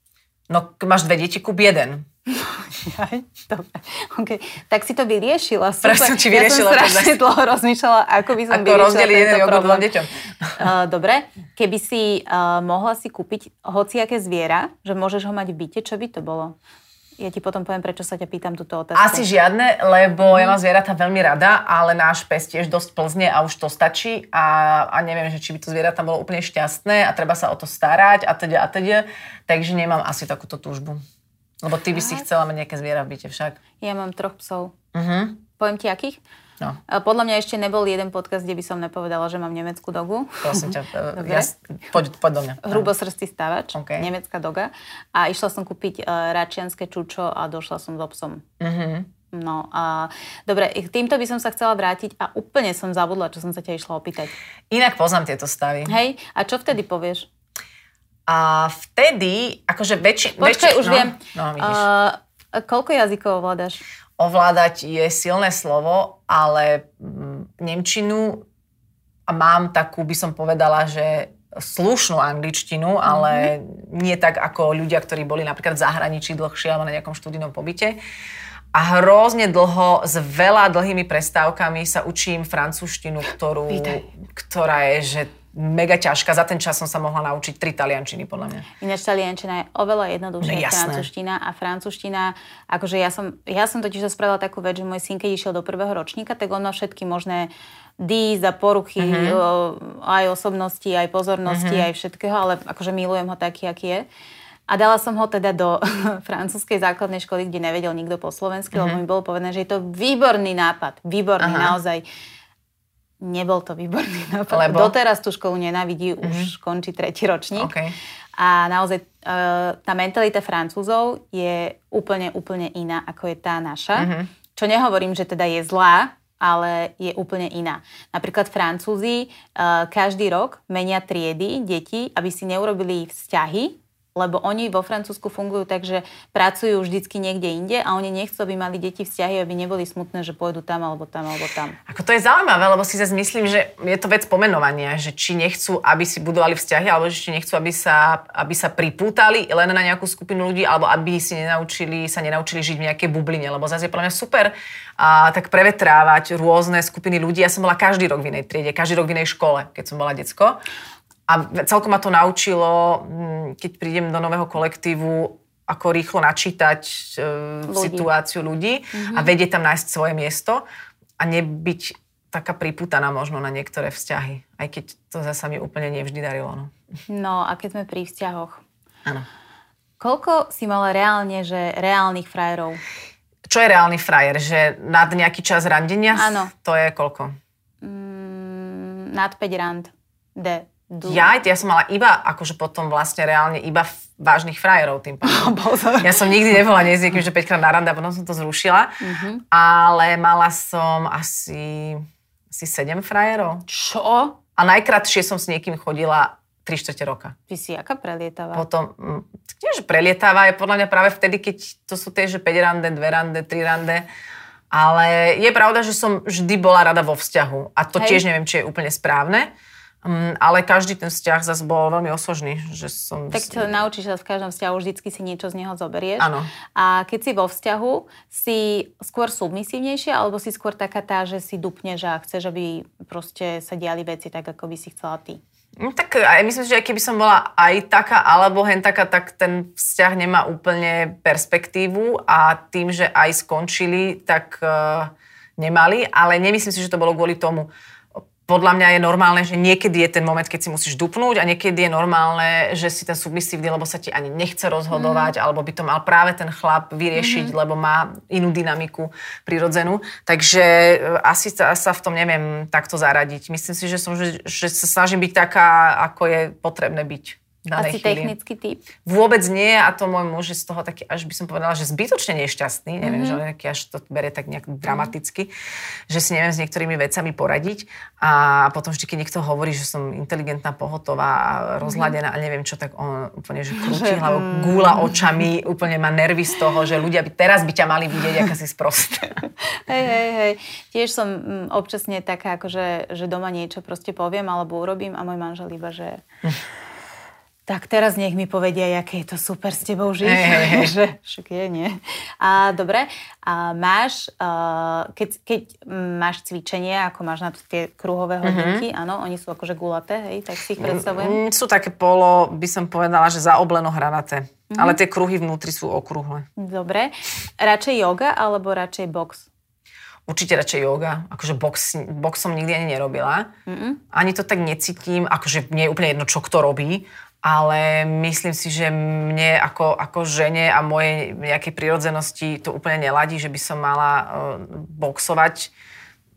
No, máš dve deti, kúp jeden. Aj, dobre. Okay. Tak si to vyriešila. Super. som ti vyriešila. Ja som strašne dlho rozmýšľala, ako by som ako vyriešila jeden jogurt dvom deťom. Uh, dobre, keby si uh, mohla si kúpiť hociaké zviera, že môžeš ho mať v byte, čo by to bolo? Ja ti potom poviem, prečo sa ťa pýtam túto otázku. Asi žiadne, lebo ja mám zvieratá veľmi rada, ale náš pes tiež dosť plzne a už to stačí a, a neviem, že či by to zvieratá bolo úplne šťastné a treba sa o to starať a teda a teda, takže nemám asi takúto túžbu. Lebo ty by si chcela mať nejaké zviera v byte však. Ja mám troch psov. Uh-huh. Poviem ti akých? No. Podľa mňa ešte nebol jeden podcast, kde by som nepovedala, že mám nemeckú dogu. Prosím ťa, ja, poď, poď do mňa. Hrubosrstý stavač, okay. nemecká doga. A išla som kúpiť uh, račianské čučo a došla som so psom. Uh-huh. No a dobre, týmto by som sa chcela vrátiť a úplne som zabudla, čo som sa ťa išla opýtať. Inak poznám tieto stavy. Hej, a čo vtedy povieš? A vtedy, akože väčši... Počkaj, väčši, už no, viem. No, vidíš. Uh, koľko jazykov ovládaš? Ovládať je silné slovo, ale mm, Nemčinu mám takú, by som povedala, že slušnú angličtinu, ale mm-hmm. nie tak ako ľudia, ktorí boli napríklad v zahraničí dlhšie alebo na nejakom študijnom pobyte. A hrozne dlho, s veľa dlhými prestávkami sa učím francúzštinu, ktorú, ktorá je, že mega ťažká. Za ten čas som sa mohla naučiť tri taliančiny, podľa mňa. Ináč taliančina je oveľa jednoduchšia no, francúzština a francúzština, akože ja som, ja som totiž spravila takú vec, že môj syn, keď išiel do prvého ročníka, tak on má všetky možné dís a poruchy, mm-hmm. aj osobnosti, aj pozornosti, mm-hmm. aj všetkého, ale akože milujem ho taký, aký je. A dala som ho teda do francúzskej základnej školy, kde nevedel nikto po slovensky, mm-hmm. lebo mhm. mi bolo povedané, že je to výborný nápad. Výborný, Aha. naozaj. Nebol to výborný nápad. Lebo? Doteraz tú školu nenávidí, mm-hmm. už mhm. končí tretí ročník. Okay. A naozaj e, tá mentalita Francúzov je úplne, úplne iná, ako je tá naša. Mm-hmm. Čo nehovorím, že teda je zlá, ale je úplne iná. Napríklad Francúzi e, každý rok menia triedy deti, aby si neurobili vzťahy lebo oni vo Francúzsku fungujú tak, že pracujú vždycky niekde inde a oni nechcú, aby mali deti vzťahy, aby neboli smutné, že pôjdu tam alebo tam alebo tam. Ako to je zaujímavé, lebo si zase myslím, že je to vec pomenovania, že či nechcú, aby si budovali vzťahy, alebo že či nechcú, aby sa, aby sa pripútali len na nejakú skupinu ľudí, alebo aby si nenaučili, sa nenaučili žiť v nejakej bubline, lebo zase je podľa mňa super a tak prevetrávať rôzne skupiny ľudí. Ja som bola každý rok v inej triede, každý rok v inej škole, keď som bola decko. A celkom ma to naučilo, hm, keď prídem do nového kolektívu, ako rýchlo načítať e, ľudí. situáciu ľudí mm-hmm. a mhm. vedieť tam nájsť svoje miesto a nebyť taká priputaná možno na niektoré vzťahy. Aj keď to zasa mi úplne nevždy darilo. No, no a keď sme pri vzťahoch. Áno. Koľko si mala reálne, že reálnych frajerov? Čo je reálny frajer? Že nad nejaký čas randenia? Áno. To je koľko? Mm, nad 5 rand. D. Ja, ja som mala iba, akože potom vlastne reálne iba vážnych frajerov tým pádom. ja som nikdy nebola nie s niekým, že 5 krát na rande a potom som to zrušila. Mm-hmm. Ale mala som asi, asi 7 frajerov. Čo? A najkrátšie som s niekým chodila 3 čtvrte roka. Ty si aká prelietavá? Potom, mm, nie, že prelietáva je podľa mňa práve vtedy, keď to sú tie, že 5 rande, 2 rande, 3 rande. Ale je pravda, že som vždy bola rada vo vzťahu. A to Hej. tiež neviem, či je úplne správne. Um, ale každý ten vzťah zase bol veľmi osožný. Že som... Tak to naučíš sa v každom vzťahu, vždycky si niečo z neho zoberieš. Áno. A keď si vo vzťahu, si skôr submisívnejšia, alebo si skôr taká tá, že si dupneš a chceš, aby proste sa diali veci tak, ako by si chcela ty? No, tak aj myslím, že aj keby som bola aj taká alebo hen taká, tak ten vzťah nemá úplne perspektívu a tým, že aj skončili, tak uh, nemali, ale nemyslím si, že to bolo kvôli tomu podľa mňa je normálne, že niekedy je ten moment, keď si musíš dupnúť a niekedy je normálne, že si ten submisívny, lebo sa ti ani nechce rozhodovať, mm. alebo by to mal práve ten chlap vyriešiť, mm. lebo má inú dynamiku prirodzenú. Takže e, asi sa, sa v tom neviem takto zaradiť. Myslím si, že, som, že, že sa snažím byť taká, ako je potrebné byť danej Asi chvíli. technický typ? Vôbec nie a to môj muž je z toho taký, až by som povedala, že zbytočne nešťastný. Neviem, mm-hmm. že on až to berie tak nejak dramaticky, že si neviem s niektorými vecami poradiť a potom vždy, keď niekto hovorí, že som inteligentná, pohotová a rozhladená mm-hmm. a neviem čo, tak on úplne, že krúti hlavou, gúla očami, úplne má nervy z toho, že ľudia by teraz by ťa mali vidieť, aká si sprostá. hej, hej, hej. Tiež som mm, občasne taká, akože, že doma niečo proste poviem alebo urobím a môj manžel iba, že tak teraz nech mi povedia, aké je to super s tebou žiť. Hey, hey, že však je, nie. A dobre, a máš, uh, keď, keď máš cvičenie, ako máš na tie kruhové mhm. hodinky, mm-hmm. áno, oni sú akože gulaté, hej, tak si ich predstavujem. Mm, sú také polo, by som povedala, že zaobleno hranaté. Mm-hmm. Ale tie kruhy vnútri sú okrúhle. Dobre. Radšej yoga alebo radšej box? Určite radšej yoga. Akože box, box som nikdy ani nerobila. Mm-mm. Ani to tak necítim. Akože nie je úplne jedno, čo kto robí ale myslím si, že mne ako, ako žene a mojej nejakej prirodzenosti to úplne neladí, že by som mala uh, boxovať.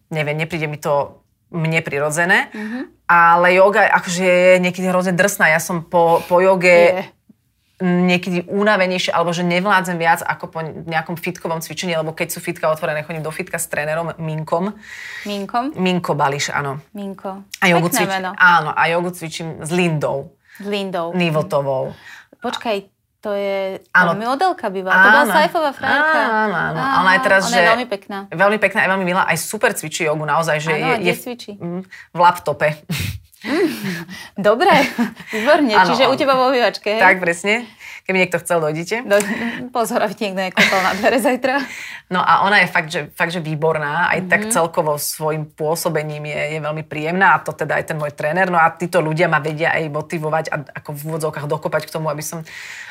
Neviem, nepríde mi to mne prirodzené, mm-hmm. ale yoga akože je niekedy hrozne drsná. Ja som po, po joge je. niekedy únavenejšie, alebo že nevládzem viac ako po nejakom fitkovom cvičení, lebo keď sú fitka otvorené, chodím do fitka s trénerom Minkom. Minkom? Minko Bališ, áno. Minko. A jogu cvičím, áno, a jogu cvičím s Lindou. Lindou. Nivotovou. Počkaj, To je, Áno. modelka bývala. To bola. Saifová frajerka. Áno, áno, áno. Ona je teraz, ona že... je veľmi pekná. Veľmi pekná, je veľmi milá, aj super cvičí jogu, naozaj, že Áno, je, je cvičí? mm, v laptope. Dobre, výborne. Áno, Čiže u áno. teba vo vývačke, hej? tak, presne. Keby niekto chcel, dojdite. Do, pozor, aby niekto nekopal na dvere zajtra. No a ona je fakt, že, fakt, že výborná, aj Mhm. tak celkovo svojim pôsobením je, je veľmi príjemná a to teda aj ten môj tréner. No a títo ľudia ma vedia aj motivovať a ako v úvodzovkách dokopať k tomu, aby som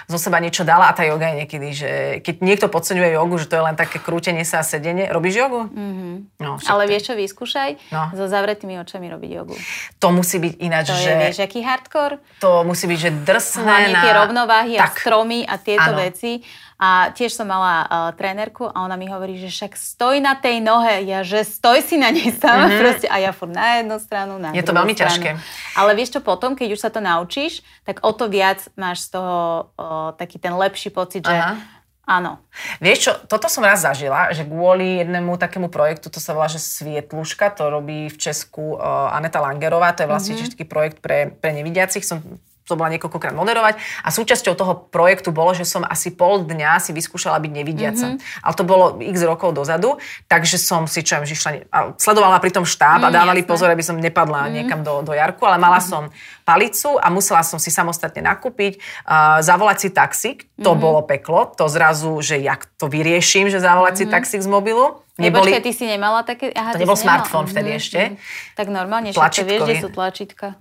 zo seba niečo dala a tá joga je niekedy, že keď niekto podceňuje jogu, že to je len také krútenie sa a sedenie. Robíš jogu? Mm-hmm. No, Mhm. Ale vieš čo, vyskúšaj No. so zavretými očami robiť jogu. to musí byť ináč, To že je, vieš, aký hardcore? to musí byť, že drsné Hlavne na... tie rovnováhy a tak. Stromy a tieto Áno. veci. A tiež som mala uh, trénerku a ona mi hovorí, že však stoj na tej nohe. Ja, že stoj si na nej sama mm-hmm. proste. A ja furt na jednu stranu, na. Je to veľmi stranu. ťažké. Ale vieš čo, potom, keď už sa to naučíš, tak o to viac máš z toho uh, taký ten lepší pocit, že Aha. áno. Vieš čo, toto som raz zažila, že kvôli jednému takému projektu, to sa volá, že Svietluška, to robí v Česku uh, Aneta Langerová, to je vlastne mm-hmm. taký projekt pre, pre nevidiacich, som to bola niekoľkokrát moderovať a súčasťou toho projektu bolo, že som asi pol dňa si vyskúšala byť nevidiaca. Mm-hmm. Ale to bolo x rokov dozadu, takže som si čo že išla, sledovala pri tom štáb mm, a dávali jasné. pozor, aby som nepadla mm. niekam do, do jarku, ale mala som palicu a musela som si samostatne nakúpiť, uh, zavolať si taxík, to mm-hmm. bolo peklo, to zrazu, že jak to vyrieším, že zavolať mm-hmm. si taxík z mobilu. Neboli... Počkaj, ty si nemala také... Aha, To nebol smartfón vtedy ešte. Tak normálne, to vieš, kde sú tlačítka.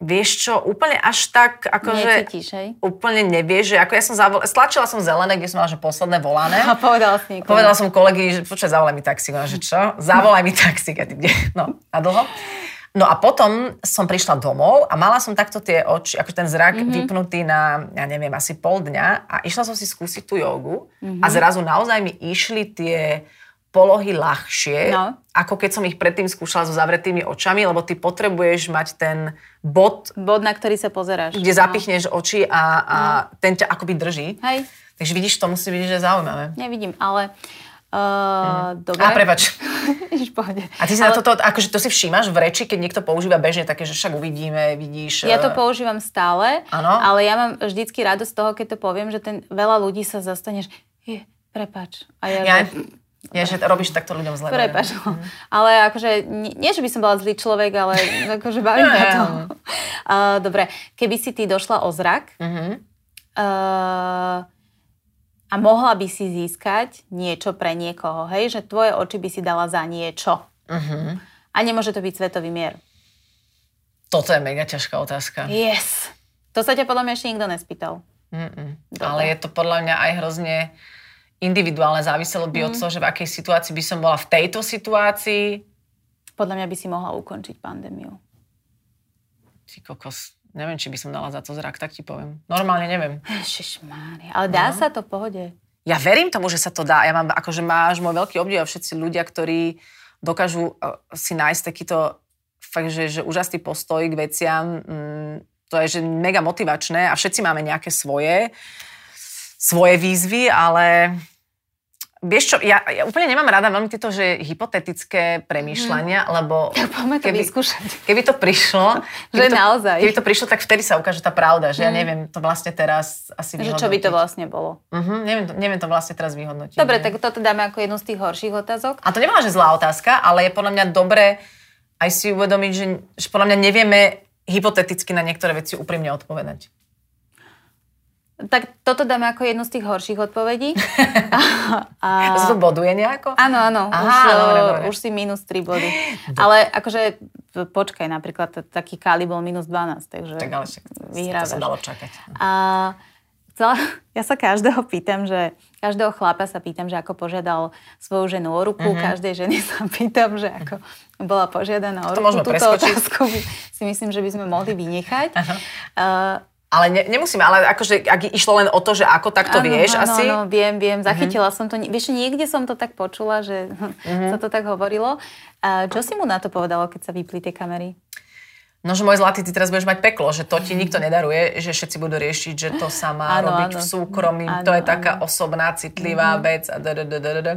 Vieš čo, úplne až tak, akože... Necítiš, hej? Úplne nevieš, že ako ja som zavolala, stlačila som zelené, kde som mala, že posledné volané. A povedala si niekomu. Povedala som kolegy, že počkaj, zavolaj mi taxík. Ona, že čo? Zavolaj mi taxík. A ty kde? No, a dlho? No a potom som prišla domov a mala som takto tie oči, ako ten zrak Mhm. mm-hmm. vypnutý na, ja neviem, asi pol dňa a išla som si skúsiť tú jogu Mhm. mm-hmm. a zrazu naozaj mi išli tie polohy ľahšie, No. ako keď som ich predtým skúšala so zavretými očami, lebo ty potrebuješ mať ten bod, Bod, na ktorý sa pozeráš. kde zapichneš oči a, a ten ťa akoby drží. Hej, Takže vidíš, to musí byť že zaujímavé. nevidím, ale... Uh, dobre. A prepač. A ty si ale... na toto, akože to si všímaš v reči, keď niekto používa bežne také, že však uvidíme, vidíš. Ja to eh, používam stále, Áno. ale ja mám vždycky radosť z toho, keď to poviem, že ten, veľa ľudí sa zastane, že je, prepač. A ja, Ja, že, ja, že robíš takto ľuďom zle. prepač. No. Ale akože, nie, nie, že by som bola zlý človek, ale akože baví ma to. Uh, dobre, keby si ty došla o zrak, Mhm. uh, a mohla by si získať niečo pre niekoho, hej? Že tvoje oči by si dala za niečo. Mhm. A nemôže to byť svetový mier. Toto je mega ťažká otázka. Yes. To sa ťa podľa mňa ešte nikto nespýtal. Mm-mm. Dobre. Ale je to podľa mňa aj hrozne individuálne. Záviselo by Mhm. od toho, že v akej situácii by som bola v tejto situácii. Podľa mňa by si mohla ukončiť pandémiu. Ty kokos, neviem, či by som dala za to zrak, tak ti poviem. Normálne neviem. Ježišmária. Ale dá No. sa to pohode. Ja verím tomu, že sa to dá. Ja mám, akože máš môj veľký obdiv a všetci ľudia, ktorí dokážu uh, si nájsť takýto fakt, že, že úžasný postoj k veciam. Mm, to je že mega motivačné a všetci máme nejaké svoje, svoje výzvy, ale vieš čo, ja, ja úplne nemám rada veľmi tieto, že hypotetické premýšľania, lebo Tak poďme to vyskúšať. keby to prišlo, Že keby to, naozaj. keby to prišlo, tak vtedy sa ukáže tá pravda, že ja neviem to vlastne teraz asi Že čo by to vyhodnotiť. vlastne bolo. Mhm, neviem, to, neviem to vlastne teraz vyhodnotiť. Dobre, ne? tak toto dáme ako jednu z tých horších otázok. A to nebola, že zlá otázka, ale je podľa mňa dobré aj si uvedomiť, že, že podľa mňa nevieme hypoteticky na niektoré veci úprimne odpovedať. Tak toto dáme ako jednu z tých horších odpovedí. a, To sa to boduje nejako? Áno, áno. Aha, už, dobre, eh, dobre. už si minus 3 body. Ale akože, počkaj, napríklad taký Kali bol minus 12, takže Tak ale však to vyhrávaš. sa dalo čakať. A chcela, ja sa každého pýtam, že každého chlapa sa pýtam, že ako požiadal svoju ženu o ruku, Mhm. mm-hmm. každej ženy sa pýtam, že ako bola požiadaná o To ruku. môžeme Túto preskočiť. otázku si myslím, že by sme mohli vynechať. Uh, Ale ne, nemusíme, ale akože ak išlo len o to, že ako tak to áno, vieš áno, asi. Áno, viem, viem, zachytila som to. Vieš, niekde som to tak počula, že sa to tak hovorilo. A čo si mu na to povedalo, keď sa vypli tie kamery? No, že môj zlatý, ty teraz budeš mať peklo, že to ti nikto nedaruje, že všetci budú riešiť, že to sa má Áno, robiť áno. v súkromí, Áno, to je taká áno. osobná, citlivá vec a da, da, da, da, da,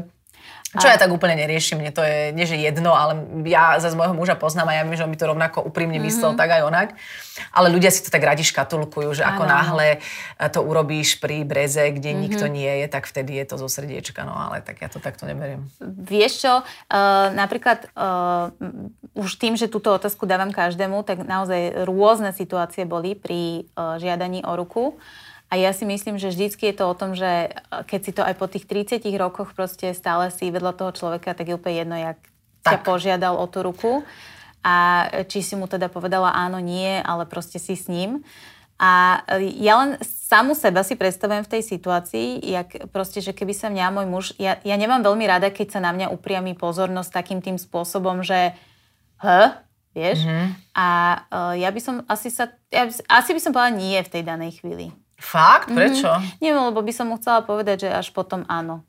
Čo ja tak úplne neriešim, mne to je, nie že jedno, ale ja za môjho muža poznám a ja viem, že on by to rovnako úprimne myslel, mm-hmm. tak aj onak. Ale ľudia si to tak radi škatulkujú, že ako náhle to urobíš pri breze, kde mm-hmm. nikto nie je, tak vtedy je to zo srdiečka, no ale tak ja to takto neberiem. Vieš čo, uh, napríklad uh, už tým, že túto otázku dávam každému, tak naozaj rôzne situácie boli pri uh, žiadaní o ruku. A ja si myslím, že vždycky je to o tom, že e, keď si to aj po tých 30 rokoch proste stále si vedľa toho človeka, tak je úplne jedno, jak tak. ťa požiadal o tú ruku. A či si mu teda povedala áno, nie, ale proste si s ním. A e, ja len samu seba si predstavujem v tej situácii, jak proste, že keby sa mňa môj muž... Ja, ja nemám veľmi rada, keď sa na mňa upriamí pozornosť takým tým spôsobom, že h, vieš? Mm-hmm. A uh, ja by som asi sa... Ja, asi by som povedala nie v tej danej chvíli. Fakt? Mhm. Prečo? Mm-hmm. Nie, lebo by som mu chcela povedať, že až potom áno.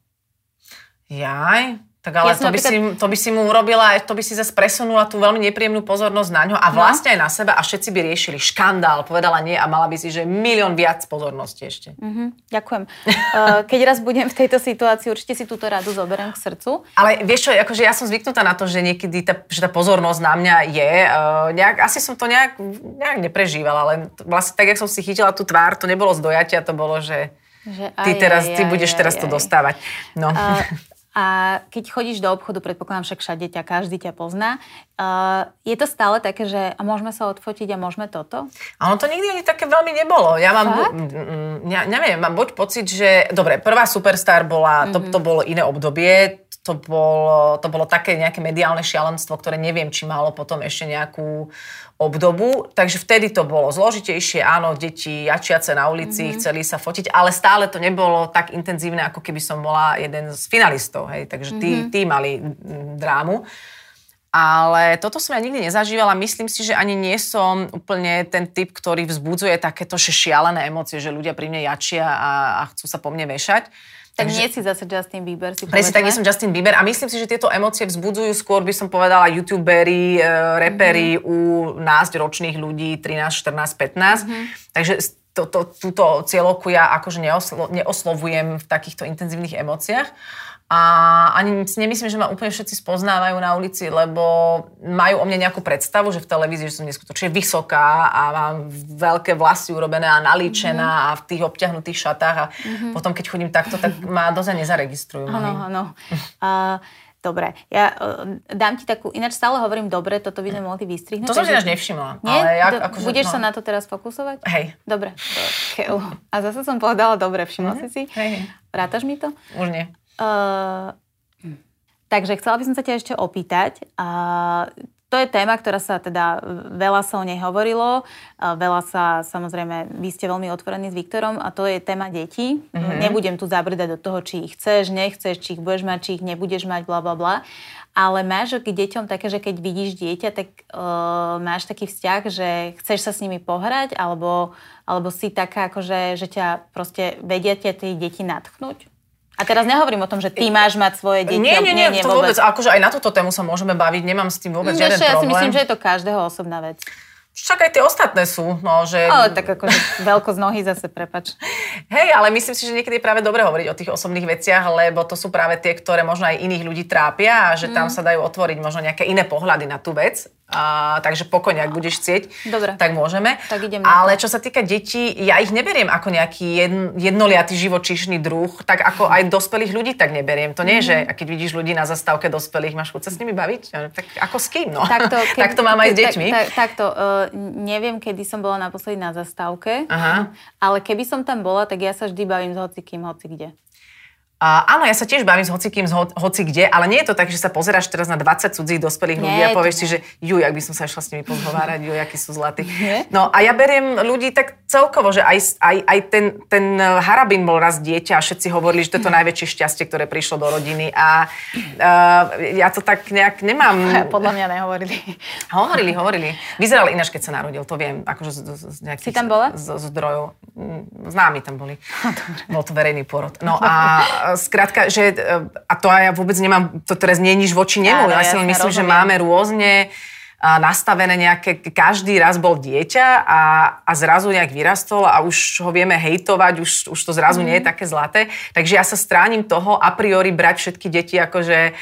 Jaj? Tak ale ja to, by napríklad... si, to by si mu urobila, to by si zase presunula tú veľmi nepríjemnú pozornosť na ňo a no. vlastne no. aj na seba a všetci by riešili škandál, povedala nie a mala by si, že milión viac pozornosti ešte. Mm-hmm, ďakujem. Uh, keď raz budem v tejto situácii, určite si túto radu zoberiem k srdcu. Ale vieš čo, akože ja som zvyknutá na to, že niekedy tá, že tá pozornosť na mňa je. Uh, nejak, asi som to nejak, nejak neprežívala, ale vlastne tak, jak som si chytila tú tvár, to nebolo z dojatia, to bolo, že... Že aj, ty teraz, aj, ty budeš aj, teraz aj, to dostávať. No. Uh, a keď chodíš do obchodu, predpokladám však všade ťa, každý ťa pozná, uh, je to stále také, že a môžeme sa odfotiť a môžeme toto? A ono to nikdy ani také veľmi nebolo. Ja mám, ja, neviem, mám buď pocit, že, dobre, prvá Superstar bola, mm-hmm. to, to bolo iné obdobie, to bolo, to bolo také nejaké mediálne šialenstvo, ktoré neviem, či malo potom ešte nejakú obdobu. Takže vtedy to bolo zložitejšie. Áno, deti jačiace na ulici, mm-hmm. chceli sa fotiť, ale stále to nebolo tak intenzívne, ako keby som bola jeden z finalistov. Hej. Takže tí, mm-hmm. tí mali drámu. Ale toto som ja nikdy nezažívala. Myslím si, že ani nie som úplne ten typ, ktorý vzbudzuje takéto šialené emócie, že ľudia pri mne jačia a, a chcú sa po mne vešať. Tak Takže, nie si zase Justin Bieber, si Presne, tak nie som Justin Bieber a myslím si, že tieto emócie vzbudzujú skôr, by som povedala, youtuberi, uh, reperi mm-hmm. u nás ročných ľudí, 13, 14, 15. Mm-hmm. Takže to, to, túto cieľovku ja akože neoslo, neoslovujem v takýchto intenzívnych emóciách. A ani si nemyslím, že ma úplne všetci spoznávajú na ulici, lebo majú o mne nejakú predstavu, že v televízii že som neskutočne vysoká a mám veľké vlasy urobené a nalíčená mm-hmm. a v tých obťahnutých šatách a mm-hmm. potom keď chodím takto, tak ma dosť nezaregistrujú. Áno, áno. Dobre, ja uh, dám ti takú, ináč stále hovorím dobre, toto by sme mohli vystrihnúť. To som si až nevšimla. Nie? Ale jak, Do, akože, budeš no. sa na to teraz fokusovať? Hej. Dobre. A zase som povedala dobre, všimla mm-hmm. si si? Hej. Rátaš mi to? Už nie. Uh, takže chcela by som sa ťa ešte opýtať. Uh, to je téma, ktorá sa teda, veľa sa o nej hovorilo, veľa sa, samozrejme, vy ste veľmi otvorení s Viktorom a to je téma detí. Mm-hmm. Nebudem tu zabrdať do toho, či ich chceš, nechceš, či ich budeš mať, či ich nebudeš mať, bla bla bla. Ale máš k deťom také, že keď vidíš dieťa, tak uh, máš taký vzťah, že chceš sa s nimi pohrať, alebo, alebo si taká, akože, že ťa proste vedia ťa tie deti natchnúť? A teraz nehovorím o tom, že ty máš mať svoje deti. Nie, nie, nie, nie, nie to vôbec. vôbec. Akože aj na túto tému sa môžeme baviť, nemám s tým vôbec no, žiaden ja problém. Ja si myslím, že je to každého osobná vec. Však aj tie ostatné sú. No, že... Ale tak akože veľkosť nohy zase, prepač. Hej, ale myslím si, že niekedy je práve dobre hovoriť o tých osobných veciach, lebo to sú práve tie, ktoré možno aj iných ľudí trápia a že mm. tam sa dajú otvoriť možno nejaké iné pohľady na tú vec. A, takže pokojne, ak budeš chcieť, Dobre. tak môžeme. Tak idem Ale čo sa týka detí, ja ich neberiem ako nejaký jedn, jednoliatý živočíšny druh, tak ako aj dospelých ľudí tak neberiem. To nie je, že mm-hmm. keď vidíš ľudí na zastávke dospelých, máš chuť sa s nimi baviť? Tak ako s kým? No? Tak, to, keď, tak to mám aj s deťmi. Tak, tak, takto, uh, neviem, kedy som bola naposledy na zastávke, Aha. ale keby som tam bola, tak ja sa vždy bavím s hocikým, hoci kde. A áno, ja sa tiež bavím s hocikým, z ho, hoci kde, ale nie je to tak, že sa pozeráš teraz na 20 cudzích dospelých ľudí a povieš si, že ju, jak by som sa išla s nimi pozhovárať, ju, akí sú zlatí. No a ja beriem ľudí tak celkovo, že aj, aj, aj ten, ten Harabin bol raz dieťa a všetci hovorili, že to je to najväčšie šťastie, ktoré prišlo do rodiny a uh, ja to tak nejak nemám... Podľa mňa nehovorili. Hovorili, hovorili. Vyzeral ináč, keď sa narodil, to viem. Akože z, z, z nejakých, si tam bola? Z, z zdrojov. Známi tam boli. Bol to verejný porod. No a skrátka, že, e, a to ja vôbec nemám, to teraz nie je nič voči nemu. Ja, ja si len myslím, rozumiem. že máme rôzne nastavené nejaké, každý raz bol dieťa a, a zrazu nejak vyrastol a už ho vieme hejtovať, už, už to zrazu mm. nie je také zlaté. Takže ja sa stránim toho a priori brať všetky deti akože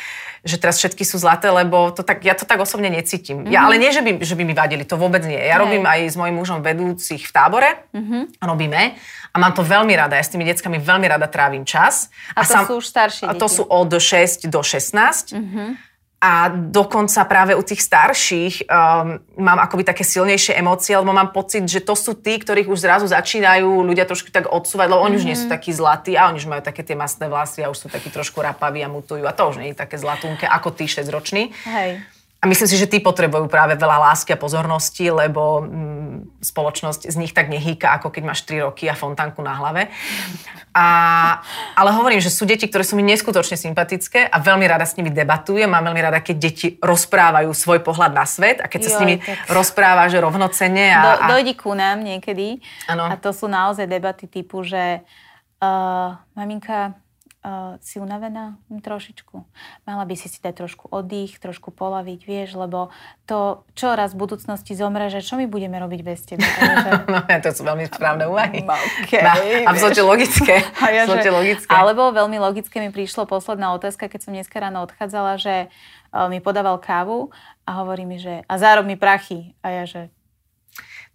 že teraz všetky sú zlaté, lebo to tak, ja to tak osobne necítim. Mm-hmm. Ja, mhm. ale nie, že by, že by mi vadili, to vôbec nie. Ja Hej. robím aj s mojim mužom vedúcich v tábore, mm-hmm. robíme a mám to veľmi rada. Ja s tými deckami veľmi rada trávim čas. A, a to sam, sú už staršie deti? A to sú od 6 do 16. Mm-hmm. A dokonca práve u tých starších um, mám akoby také silnejšie emócie, lebo mám pocit, že to sú tí, ktorých už zrazu začínajú ľudia trošku tak odsúvať, lebo oni mm-hmm. už nie sú mhm. takí zlatí a oni už majú také tie masné vlasy a už sú takí trošku rapaví a mutujú a to už nie je také zlatúnke ako tí 6 roční. Hej. A myslím si, že tí potrebujú práve veľa lásky a pozornosti, lebo mm, spoločnosť z nich tak nehýka, ako keď máš 3 roky a fontánku na hlave. A, ale hovorím, že sú deti, ktoré sú mi neskutočne sympatické a veľmi rada s nimi debatujem. Mám veľmi rada, keď deti rozprávajú svoj pohľad na svet a keď sa Joj, s nimi tak... rozprávaš rovnocene. A, Do, dojdi ku nám niekedy. Ano. A to sú naozaj debaty typu, že uh, maminka, uh, si unavená? Hm, trošičku. Mala by si si dať trošku oddych, trošku polaviť, vieš, lebo to čo raz v budúcnosti zomre, že čo my budeme robiť bez teba? no, to sú veľmi správne úvahy. Okay, no, absolútne logické. ja, že, logické. Alebo veľmi logické mi prišlo posledná otázka, keď som dneska ráno odchádzala, že uh, mi podával kávu a hovorí mi, že a zárob mi prachy. A ja, že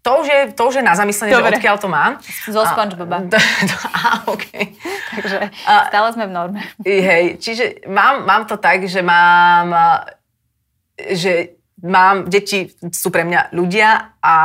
to už je, to už je na zamyslenie, Dobre. že odkiaľ to mám. Zo SpongeBoba. Á, OK. Takže a, stále sme v norme. Hej, čiže mám, mám to tak, že mám, že mám, deti sú pre mňa ľudia a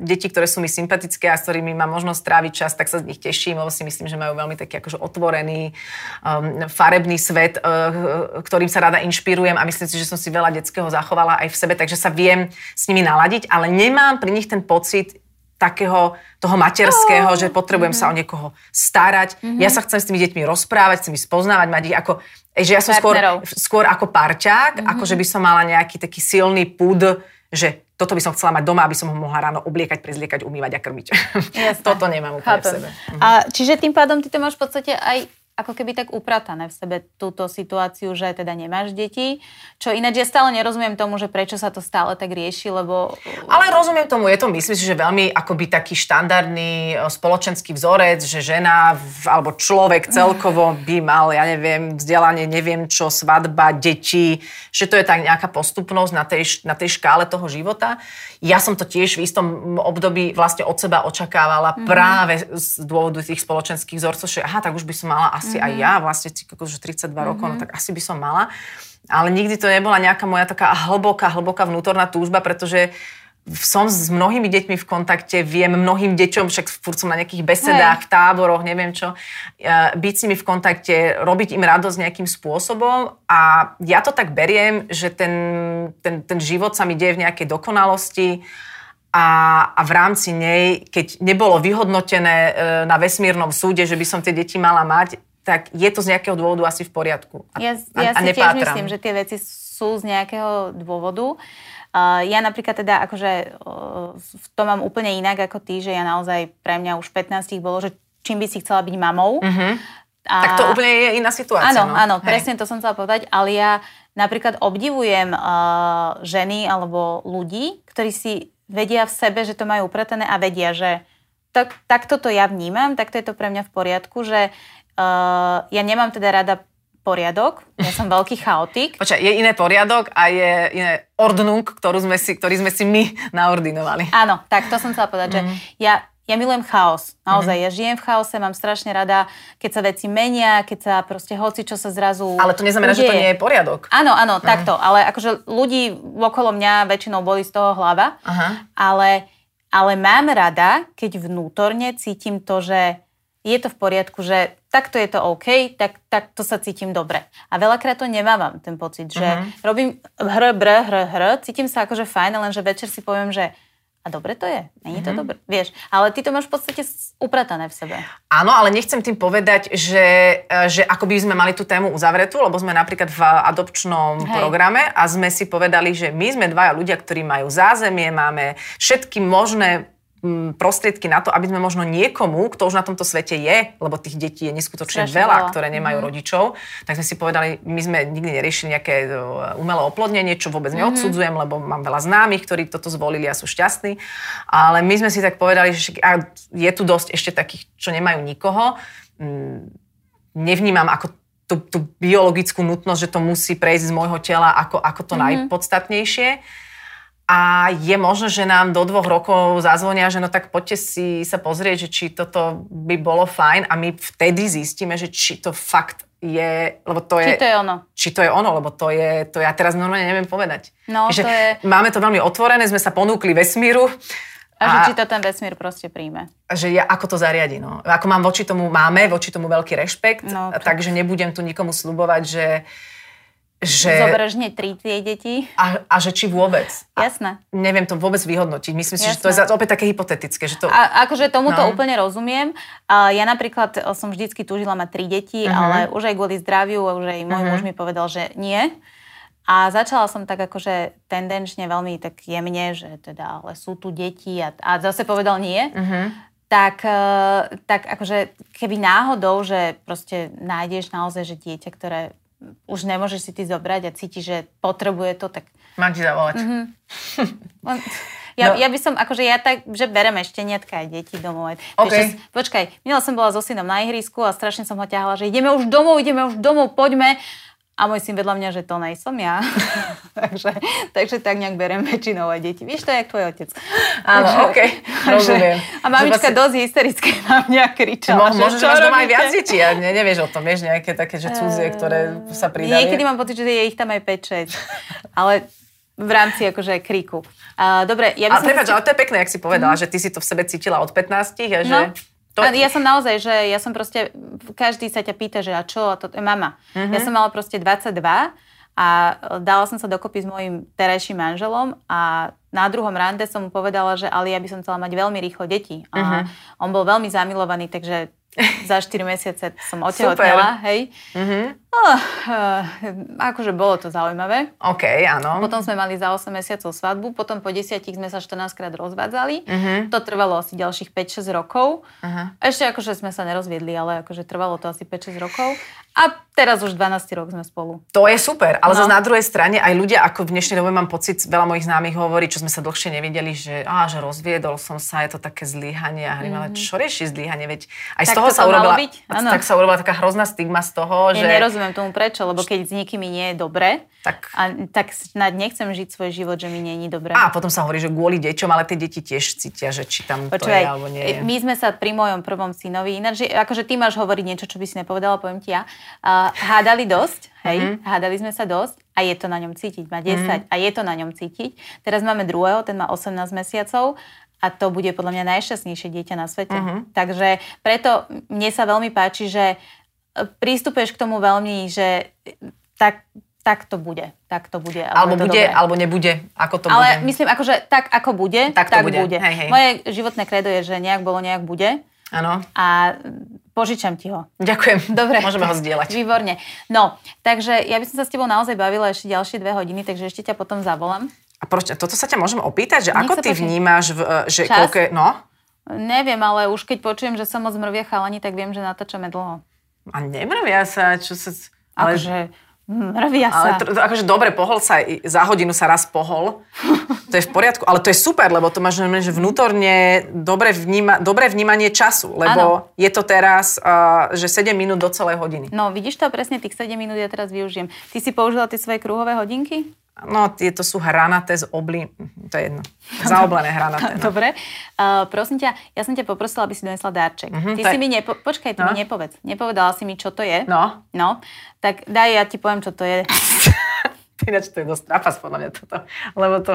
deti, ktoré sú mi sympatické a s ktorými mám možnosť tráviť čas, tak sa z nich teším, lebo si myslím, že majú veľmi taký akože otvorený, um, farebný svet, uh, ktorým sa rada inšpirujem a myslím si, že som si veľa detského zachovala aj v sebe, takže sa viem s nimi naladiť, ale nemám pri nich ten pocit takého toho materského, oh. že potrebujem mm-hmm. sa o niekoho starať. Mm-hmm. Ja sa chcem s tými deťmi rozprávať, chcem ich spoznávať, mať ich ako, že ja som skôr, skôr ako parťák, mm-hmm. ako že by som mala nejaký taký silný púd, že toto by som chcela mať doma, aby som ho mohla ráno obliekať, prezliekať, umývať a krmiť. toto nemám úplne Chápem. v sebe. A čiže tým pádom ty to máš v podstate aj ako keby tak upratané v sebe túto situáciu, že teda nemáš deti. Čo ináč ja stále nerozumiem tomu, že prečo sa to stále tak rieši, lebo... Ale rozumiem tomu, je to myslím si, že veľmi akoby taký štandardný e, spoločenský vzorec, že žena alebo človek celkovo by mal, ja neviem, vzdelanie, neviem čo, svadba, deti, že to je tak nejaká postupnosť na tej, na tej škále toho života. Ja som to tiež v istom období vlastne od seba očakávala mm-hmm. práve z dôvodu tých spoločenských vzorcov, že aha, tak už by som mala asi mm-hmm. aj ja, vlastne už 32 mm-hmm. rokov, no tak asi by som mala. Ale nikdy to nebola nejaká moja taká hlboká, hlboká vnútorná túžba, pretože som s mnohými deťmi v kontakte, viem mnohým deťom, však furt som na nejakých besedách, Hej. v táboroch, neviem čo, byť s nimi v kontakte, robiť im radosť nejakým spôsobom a ja to tak beriem, že ten, ten, ten život sa mi deje v nejakej dokonalosti a, a v rámci nej, keď nebolo vyhodnotené e, na vesmírnom súde, že by som tie deti mala mať, tak je to z nejakého dôvodu asi v poriadku. A, ja ja a, a si tiež myslím, že tie veci sú z nejakého dôvodu. Uh, ja napríklad teda akože uh, to mám úplne inak ako ty, že ja naozaj pre mňa už 15 bolo, že čím by si chcela byť mamou. Uh-huh. A... Tak to úplne je iná situácia. Áno, no? áno, Hej. presne to som chcela povedať, ale ja napríklad obdivujem uh, ženy alebo ľudí, ktorí si vedia v sebe, že to majú upratané a vedia, že tak, takto to ja vnímam, takto je to pre mňa v poriadku, že uh, ja nemám teda rada poriadok, ja som veľký chaotik. Počkaj, je iné poriadok a je iné ordnung, ktorú sme si, ktorý sme si my naordinovali. Áno, tak to som chcela povedať, mm-hmm. že mhm. ja, ja milujem chaos. Naozaj, mm-hmm. ja žijem v chaose, mám strašne rada, keď sa veci menia, keď sa proste hoci, čo sa zrazu Ale to neznamená, udeje. že to nie je poriadok. Áno, áno, mm-hmm. takto. Ale akože ľudí okolo mňa väčšinou boli z toho hlava. Aha. Ale, ale mám rada, keď vnútorne cítim to, že je to v poriadku, že takto je to OK, tak, tak to sa cítim dobre. A veľakrát to nemávam, ten pocit, že uh-huh. robím hr, br, hr, hr, cítim sa akože fajn, lenže večer si poviem, že a dobre to je, není to mm-hmm. dobre, vieš. Ale ty to máš v podstate upratané v sebe. Áno, ale nechcem tým povedať, že, e, že ako by sme mali tú tému uzavretú, lebo sme napríklad v adopčnom Hej. programe a sme si povedali, že my sme dvaja ľudia, ktorí majú zázemie, máme všetky možné prostriedky na to, aby sme možno niekomu, kto už na tomto svete je, lebo tých detí je neskutočne Strašne veľa, veľa. ktoré nemajú Mhm. rodičov, tak sme si povedali, my sme nikdy neriešili nejaké e, umelé oplodnenie, čo vôbec Mhm. neodsudzujem, lebo mám veľa známych, ktorí toto zvolili a sú šťastní. Ale my sme si tak povedali, že je tu dosť ešte takých, čo nemajú nikoho. Mm, Nevnímam ako tú, tú biologickú nutnosť, že to musí prejsť z môjho tela ako, ako to najpodstatnejšie. A je možné, že nám do dvoch rokov zazvonia, že no tak poďte si sa pozrieť, že či toto by bolo fajn a my vtedy zistíme, že či to fakt je, lebo to je... Či to je ono. Či to je ono, lebo to je, to ja teraz normálne neviem povedať. No, že to je- Máme to veľmi otvorené, sme sa ponúkli vesmíru A, že či to ten vesmír proste príjme. že ja, ako to zariadi. No. Ako mám voči tomu, máme voči tomu veľký rešpekt, No, takže nebudem tu nikomu slubovať, že, že Zoberieš hneď tri tie deti. a, a že či vôbec. A Jasné. neviem to vôbec vyhodnotiť. Myslím si, že to je Jasné. opäť také hypotetické. Že to, A akože tomuto No. úplne rozumiem. A ja napríklad e, som vždycky túžila mať tri deti, Mhm. ale už aj kvôli zdraviu, už aj môj muž mi povedal, že nie. A začala som tak akože tendenčne veľmi tak jemne, že teda, ale sú tu deti a, a zase povedal nie. Mhm. Tak, e, tak akože keby náhodou, že proste nájdeš naozaj, že dieťa, ktoré už nemôžeš si ty zobrať a cítiš, že potrebuje to, tak Mám ti zavolať. Mhm. On- Ja, No. ja by som, akože ja tak, že berem šteniatka aj deti domov. Aj- OK. Vieš, že- počkaj, minula som bola so synom na ihrisku a strašne som ho ťahala, že ideme už domov, ideme už domov, poďme. A môj syn vedľa mňa, že to nejsom ja. takže, takže tak nejak berem väčšinou aj deti. Vieš, to je jak tvoj otec. Áno, Takže- OK, rozumiem. A mamička Že vlastne- dosť hysterické na mňa kričala. Mo- možno, že máš doma aj viac detí a ne, nevieš o tom, vieš, nejaké také, že cudzie, ktoré sa pridali. Niekedy mám pocit, že je ich tam aj 5-6. Ale v rámci akože kríku. Uh, dobre, ja by Ale som... prepáč, ale to je pekné, jak si povedala, že ty si to v sebe cítila od 15 a že... No. To, A ja som naozaj, že ja som proste, každý sa ťa pýta, že a čo, a to je mama. Mhm. Ja som mala proste 22 a dala som sa dokopy s mojim terajším manželom a na druhom rande som mu povedala, že ale ja by som chcela mať veľmi rýchlo deti. A Mhm. on bol veľmi zamilovaný, takže za 4 mesiace som otehotnela, hej. Mhm. Oh, uh, akože bolo to zaujímavé. OK, áno. Potom sme mali za 8 mesiacov svadbu, potom po 10 sme sa 14 krát rozvádzali. Mhm. To trvalo asi ďalších 5-6 rokov. Aha. Ešte akože sme sa nerozviedli, ale akože trvalo to asi 5-6 rokov. A teraz už 12 rok sme spolu. To je super, ale No. zase na druhej strane aj ľudia, ako v dnešnej dobe mám pocit, veľa mojich známych hovorí, čo sme sa dlhšie nevideli, že, á, že rozviedol som sa, je to také zlyhanie. A hovorím, ale čo rieši zlyhanie? Veď aj z Mhm. Tak toho to sa to urobila, byť? Tak sa urobila taká hrozná stigma z toho, Ja že... nerozumiem tomu prečo, lebo keď s nikými nie je dobre, Tak- a, tak snad nechcem žiť svoj život, že mi nie je dobre. A potom sa hovorí, že kvôli deťom, ale tie deti tiež cítia, že či tam to je Počúvaj, alebo nie je. my sme sa pri mojom prvom synovi, ináč, že- akože ty máš hovoriť niečo, čo by si nepovedala, poviem ti ja, uh, hádali dosť, hej, Mhm. mm-hmm. hádali sme sa dosť a je to na ňom cítiť, má 10 mm-hmm. a je to na ňom cítiť. Teraz máme druhého, ten má 18 mesiacov a to bude podľa mňa najšťastnejšie dieťa na svete. Mm-hmm. Takže preto mne sa veľmi páči, že prístupuješ k tomu veľmi, že tak, tak to bude, tak to bude. Alebo to bude, dobré. alebo nebude. Ako to Ale bude. myslím, akože tak, ako bude, Tak to tak bude. bude. Hej, hej. Moje životné kredo je, že nejak bolo, nejak bude Áno. a požičam ti ho. Ďakujem. Dobre. Môžeme ho zdieľať. Výborne. No, takže ja by som sa s tebou naozaj bavila ešte ďalšie dve hodiny, takže ešte ťa potom zavolám. A proč, toto sa ťa môžem opýtať, že Nech ako ty páči. vnímaš, v, e, že Čas? koľko je, no? Neviem, ale už keď počujem, že som moc mrvia chalani, tak viem, že natáčame dlho. A nemrvia sa, čo sa... Ale, Akože mrvia ale sa. tr- akože dobre, pohol sa, za hodinu sa raz pohol. To je v poriadku, ale to je super, lebo to máš že vnútorne dobre, vníma, dobré vnímanie času, lebo Áno. je to teraz, uh, že 7 minút do celej hodiny. No, vidíš to presne, tých 7 minút ja teraz využijem. Ty si použila tie svoje kruhové hodinky? No, tieto sú hranaté z obli... To je jedno. Zaoblené hranaté. No. Dobre. Uh, prosím ťa, ja som ťa poprosila, aby si donesla dárček. Mhm, Ty si je- mi nepo... Počkaj, ty No. mi nepovedz. Nepovedala si mi, čo to je. No. No. Tak daj, ja ti poviem, čo to je. Ináč to je dosť trapas, podľa mňa toto. Lebo to,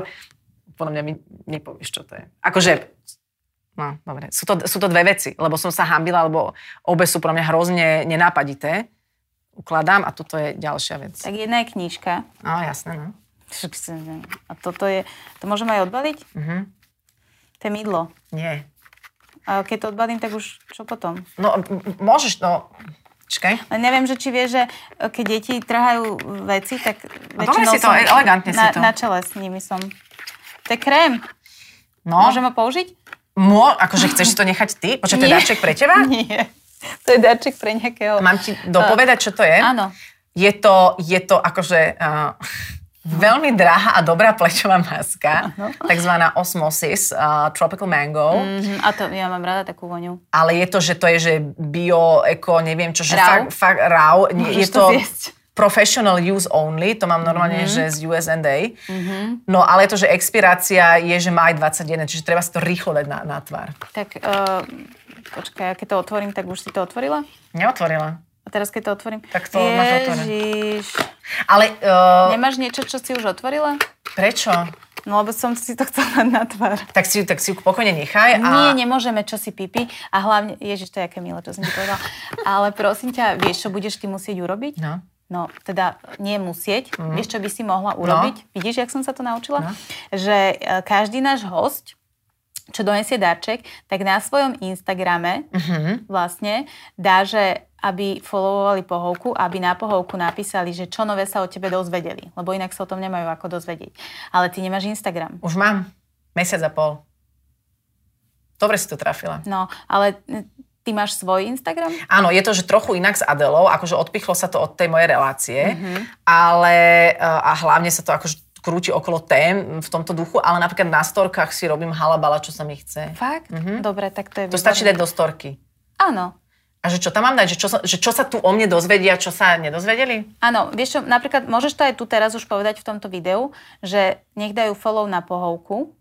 podľa mňa mi nepovieš, čo to je. Akože, no, dobre. Sú to, sú to dve veci, lebo som sa hambila, lebo obe sú pre mňa hrozne nenápadité. Ukladám a toto je ďalšia vec. Tak jedna je knižka. No, jasné, no. A toto je... To môžem aj odbaliť? Mhm. To je mydlo. Nie. A keď to odbalím, tak už čo potom? No, m- môžeš, no... Čakaj. Neviem, že či vieš, že keď deti trhajú veci, tak No, dobre si to, som elegantne si na, to. na čele s nimi som. To je krém. No, Môžem ho použiť? Mo, akože chceš si to nechať ty? Počkaj, to je darček pre teba? Nie. To je darček pre nejakého... Mám ti dopovedať, čo to je? Áno. Je to, je to akože uh, veľmi drahá a dobrá plečová maska, takzvaná Osmosis uh, Tropical Mango. Mhm, a to, ja mám rada takú voňu. Ale je to, že to je, že bio, eko, neviem čo, že Raw? fakt, fakt raw. Môžeš je to to zjesť. professional use only, to mám normálne, Mhm. mm-hmm. že z USA. Mm-hmm. No ale to, že expirácia je, že maj 21, čiže treba si to rýchlo dať na, na tvár. Tak, uh, počkaj, keď to otvorím, tak už si to otvorila? Neotvorila. A teraz keď to otvorím? Tak to máš otvorené. Ježiš. Ale uh, Nemáš niečo, čo si už otvorila? prečo? No lebo som si to chcela na tvár. Tak si, tak si ju pokojne nechaj. A... Nie, nemôžeme, čo si pipi. A hlavne, ježiš, to je aké milé, čo som ti povedala. Ale prosím ťa, vieš, čo budeš ty musieť urobiť? No. No, teda nie musieť. Mm. Vieš, čo by si mohla urobiť? No. Vidíš, jak som sa to naučila? No. Že e, každý náš host, čo donesie darček, tak na svojom Instagrame Mhm. vlastne dá, že aby followovali pohovku, aby na pohovku napísali, že čo nové sa o tebe dozvedeli. Lebo inak sa o tom nemajú ako dozvedieť. Ale ty nemáš Instagram. Už mám. Mesiac a pol. Dobre si to trafila. No, ale e, ty máš svoj Instagram? Áno, je to, že trochu inak s Adelou, akože odpichlo sa to od tej mojej relácie, Mhm. mm-hmm. ale a hlavne sa to akože krúti okolo tém v tomto duchu, ale napríklad na storkách si robím halabala, čo sa mi chce. Fakt? Mm-hmm. Dobre, tak to je To stačí dať do storky. Áno. A že čo tam mám dať? Že čo, sa, že čo sa tu o mne dozvedia, čo sa nedozvedeli? Áno, vieš čo, napríklad môžeš to aj tu teraz už povedať v tomto videu, že nech dajú follow na pohovku.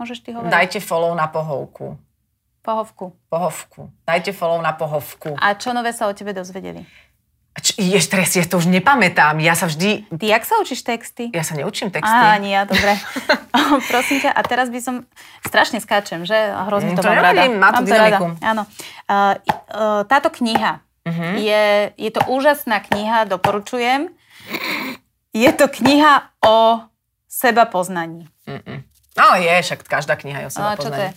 Môžeš ty hovoriť? Dajte follow na pohovku. Pohovku. Pohovku. Dajte follow na pohovku. A čo nové sa o tebe dozvedeli? Č- ješ, teraz ja to už nepamätám. Ja sa vždy... Ty, jak sa učíš texty? Ja sa neučím texty. Á, nie, ja, dobre. Prosím ťa, a teraz by som... Strašne skáčem, že? Hrozne Mm, to, to mám rada. má to Mám rada. dynamiku. Áno. Uh, uh, táto kniha Mhm. je, je to úžasná kniha, doporučujem. Je to kniha o seba poznaní. No je, však každá kniha je o seba A čo to poznaní. je?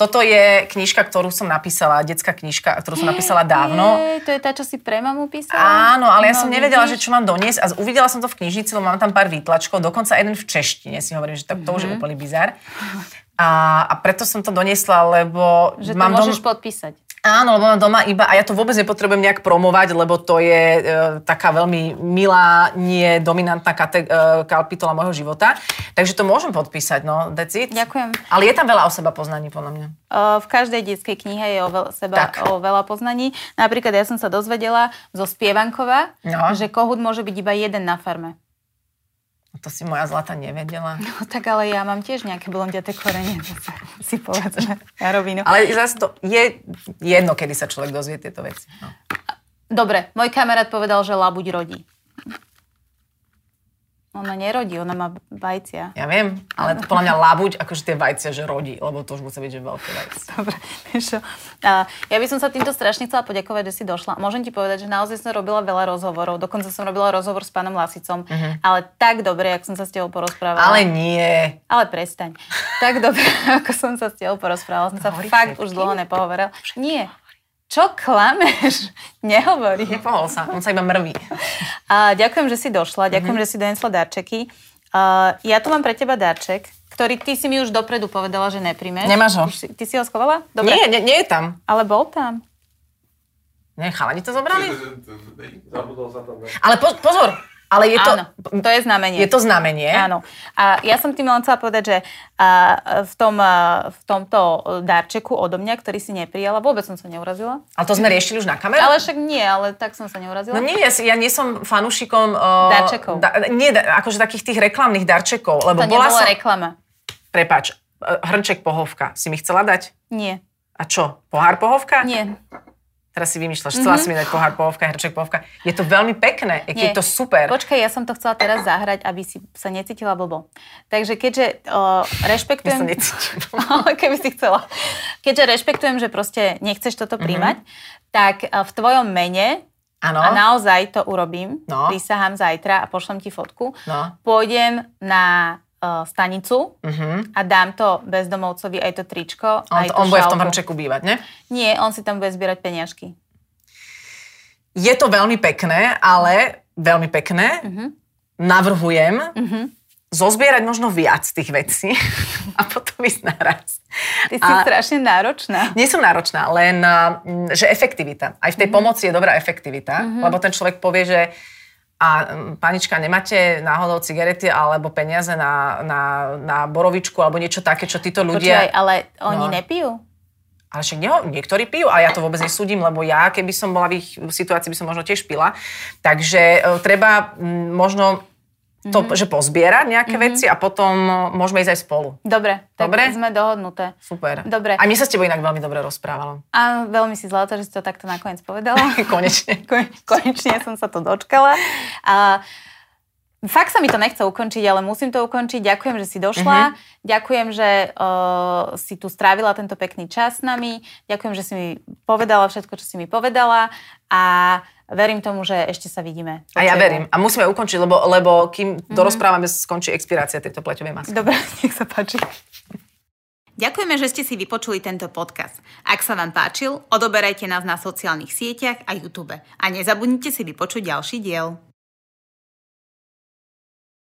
Toto je knižka, ktorú som napísala, detská knižka, ktorú som napísala dávno. Jej, to je tá, čo si pre mamu písala? Áno, ale ja No, som nevedela, vidíš? že čo mám doniesť a uvidela som to v knižnici, lebo mám tam pár výtlačkov, dokonca jeden v češtine, si hovorím, že tak to už Mhm. je úplný bizar. A, a preto som to doniesla, lebo Že to mám môžeš dom... podpísať. Áno, lebo mám doma iba, a ja to vôbec nepotrebujem nejak promovať, lebo to je e, taká veľmi milá, nie dominantná kate, e, kapitola môjho života. Takže to môžem podpísať, no, it. Ďakujem. Ale je tam veľa o seba poznaní, podľa mňa. V každej detskej knihe je o, veľa, seba, Tak. o veľa poznaní. Napríklad ja som sa dozvedela zo Spievankova, No. že kohút môže byť iba jeden na farme. To si moja zlata nevedela. No tak ale ja mám tiež nejaké blondiaté korene, zase si povedzme na rovinu. Ale zase to je jedno, kedy sa človek dozvie tieto veci. No. Dobre, môj kamarát povedal, že labuť rodí. Ona nerodí, ona má vajcia. Ja viem, ale to podľa mňa labuť, akože tie vajcia, že rodí, lebo to už musí byť, že veľké vajce. Dobre. A ja by som sa týmto strašne chcela poďakovať, že si došla. Môžem ti povedať, že naozaj som robila veľa rozhovorov. Dokonca som robila rozhovor s pánom Lasicom. Ale tak dobre, jak som sa s tebou porozprávala. Ale nie. Ale prestaň. Tak dobre, ako som sa s tebou porozprávala. Som sa fakt už dlho nepohovorila. Nie. Čo klameš? Nehovorí. Nepohol sa, on sa iba mrví. A ďakujem, že si došla. Ďakujem, Mhm. že si donesla darčeky. Uh, ja tu mám pre teba darček, ktorý ty si mi už dopredu povedala, že neprímeš. Nemáš ho. Ty, si- ty si ho schovala? Dobre. Nie, nie, nie je tam. Ale bol tam. Nie, chalani to zobrali? Zabudol sa tam. ne? Ale po, pozor, ale je to, Áno, to je znamenie. je to znamenie. Áno. A ja som tým len chcela povedať, že v, tom, v tomto darčeku odo mňa, ktorý si neprijala, vôbec som sa neurazila. Ale to sme riešili už na kameru? Ale však nie, ale tak som sa neurazila. No nie, ja, ja nie som fanúšikom... Uh, Darčekov. Da, nie, akože takých tých reklamných darčekov. Lebo to bola som... reklama. Prepač, uh, hrnček pohovka. Si mi chcela dať? Nie. A čo? Pohár pohovka? Nie. Teraz si vymýšľaš, chcela si mi dať pohár pohovka, hrček pohovka. Je to veľmi pekné, je, to super. Počkaj, ja som to chcela teraz zahrať, aby si sa necítila blbo. Takže keďže Ja rešpektujem... sa necítim. Ale keby si chcela. Keďže rešpektujem, že proste nechceš toto Mhm. príjmať, tak uh, v tvojom mene Áno. a naozaj to urobím, No. prisahám zajtra a pošlem ti fotku, No. pôjdem na uh, stanicu Mhm. a dám to bezdomovcovi aj to tričko, On, aj to, on bude v tom hrnčeku bývať, ne? Nie, on si tam bude zbierať peniažky. Je to veľmi pekné, ale veľmi pekné. Mhm. Navrhujem, zozbierať možno viac tých vecí a potom ísť naraz. Ty si a strašne náročná. Nie som náročná, len mm, že efektivita. Aj v tej mm-hmm. pomoci je dobrá efektivita, mm-hmm. lebo ten človek povie, že a mm, panička, nemáte náhodou cigarety alebo peniaze na, na, na borovičku alebo niečo také, čo títo ľudia... Počúvaj, ale oni no. nepijú? Ale však neho, niektorí pijú a ja to vôbec nesúdim, lebo ja, keby som bola v ich situácii, by som možno tiež pila. Takže e, treba m, možno to, mm-hmm. že pozbierať nejaké mm-hmm. veci a potom môžeme ísť aj spolu. Dobre, tak dobre? sme dohodnuté. Super. Dobre. A mne sa s tebou inak veľmi dobre rozprávalo. A veľmi si zlato, že si to takto nakoniec povedala. Konečne. Konečne som sa to dočkala. A Fakt sa mi to nechce ukončiť, ale musím to ukončiť. Ďakujem, že si došla. Mm-hmm. Ďakujem, že uh, si tu strávila tento pekný čas s nami. Ďakujem, že si mi povedala všetko, čo si mi povedala. A verím tomu, že ešte sa vidíme. A ja verím. A musíme ukončiť, lebo, lebo kým mm-hmm. to rozprávame, skončí expirácia tejto pleťovej masky. Dobre, nech sa páči. Ďakujeme, že ste si vypočuli tento podcast. Ak sa vám páčil, odoberajte nás na sociálnych sieťach a YouTube. A nezabudnite si vypočuť ďalší diel.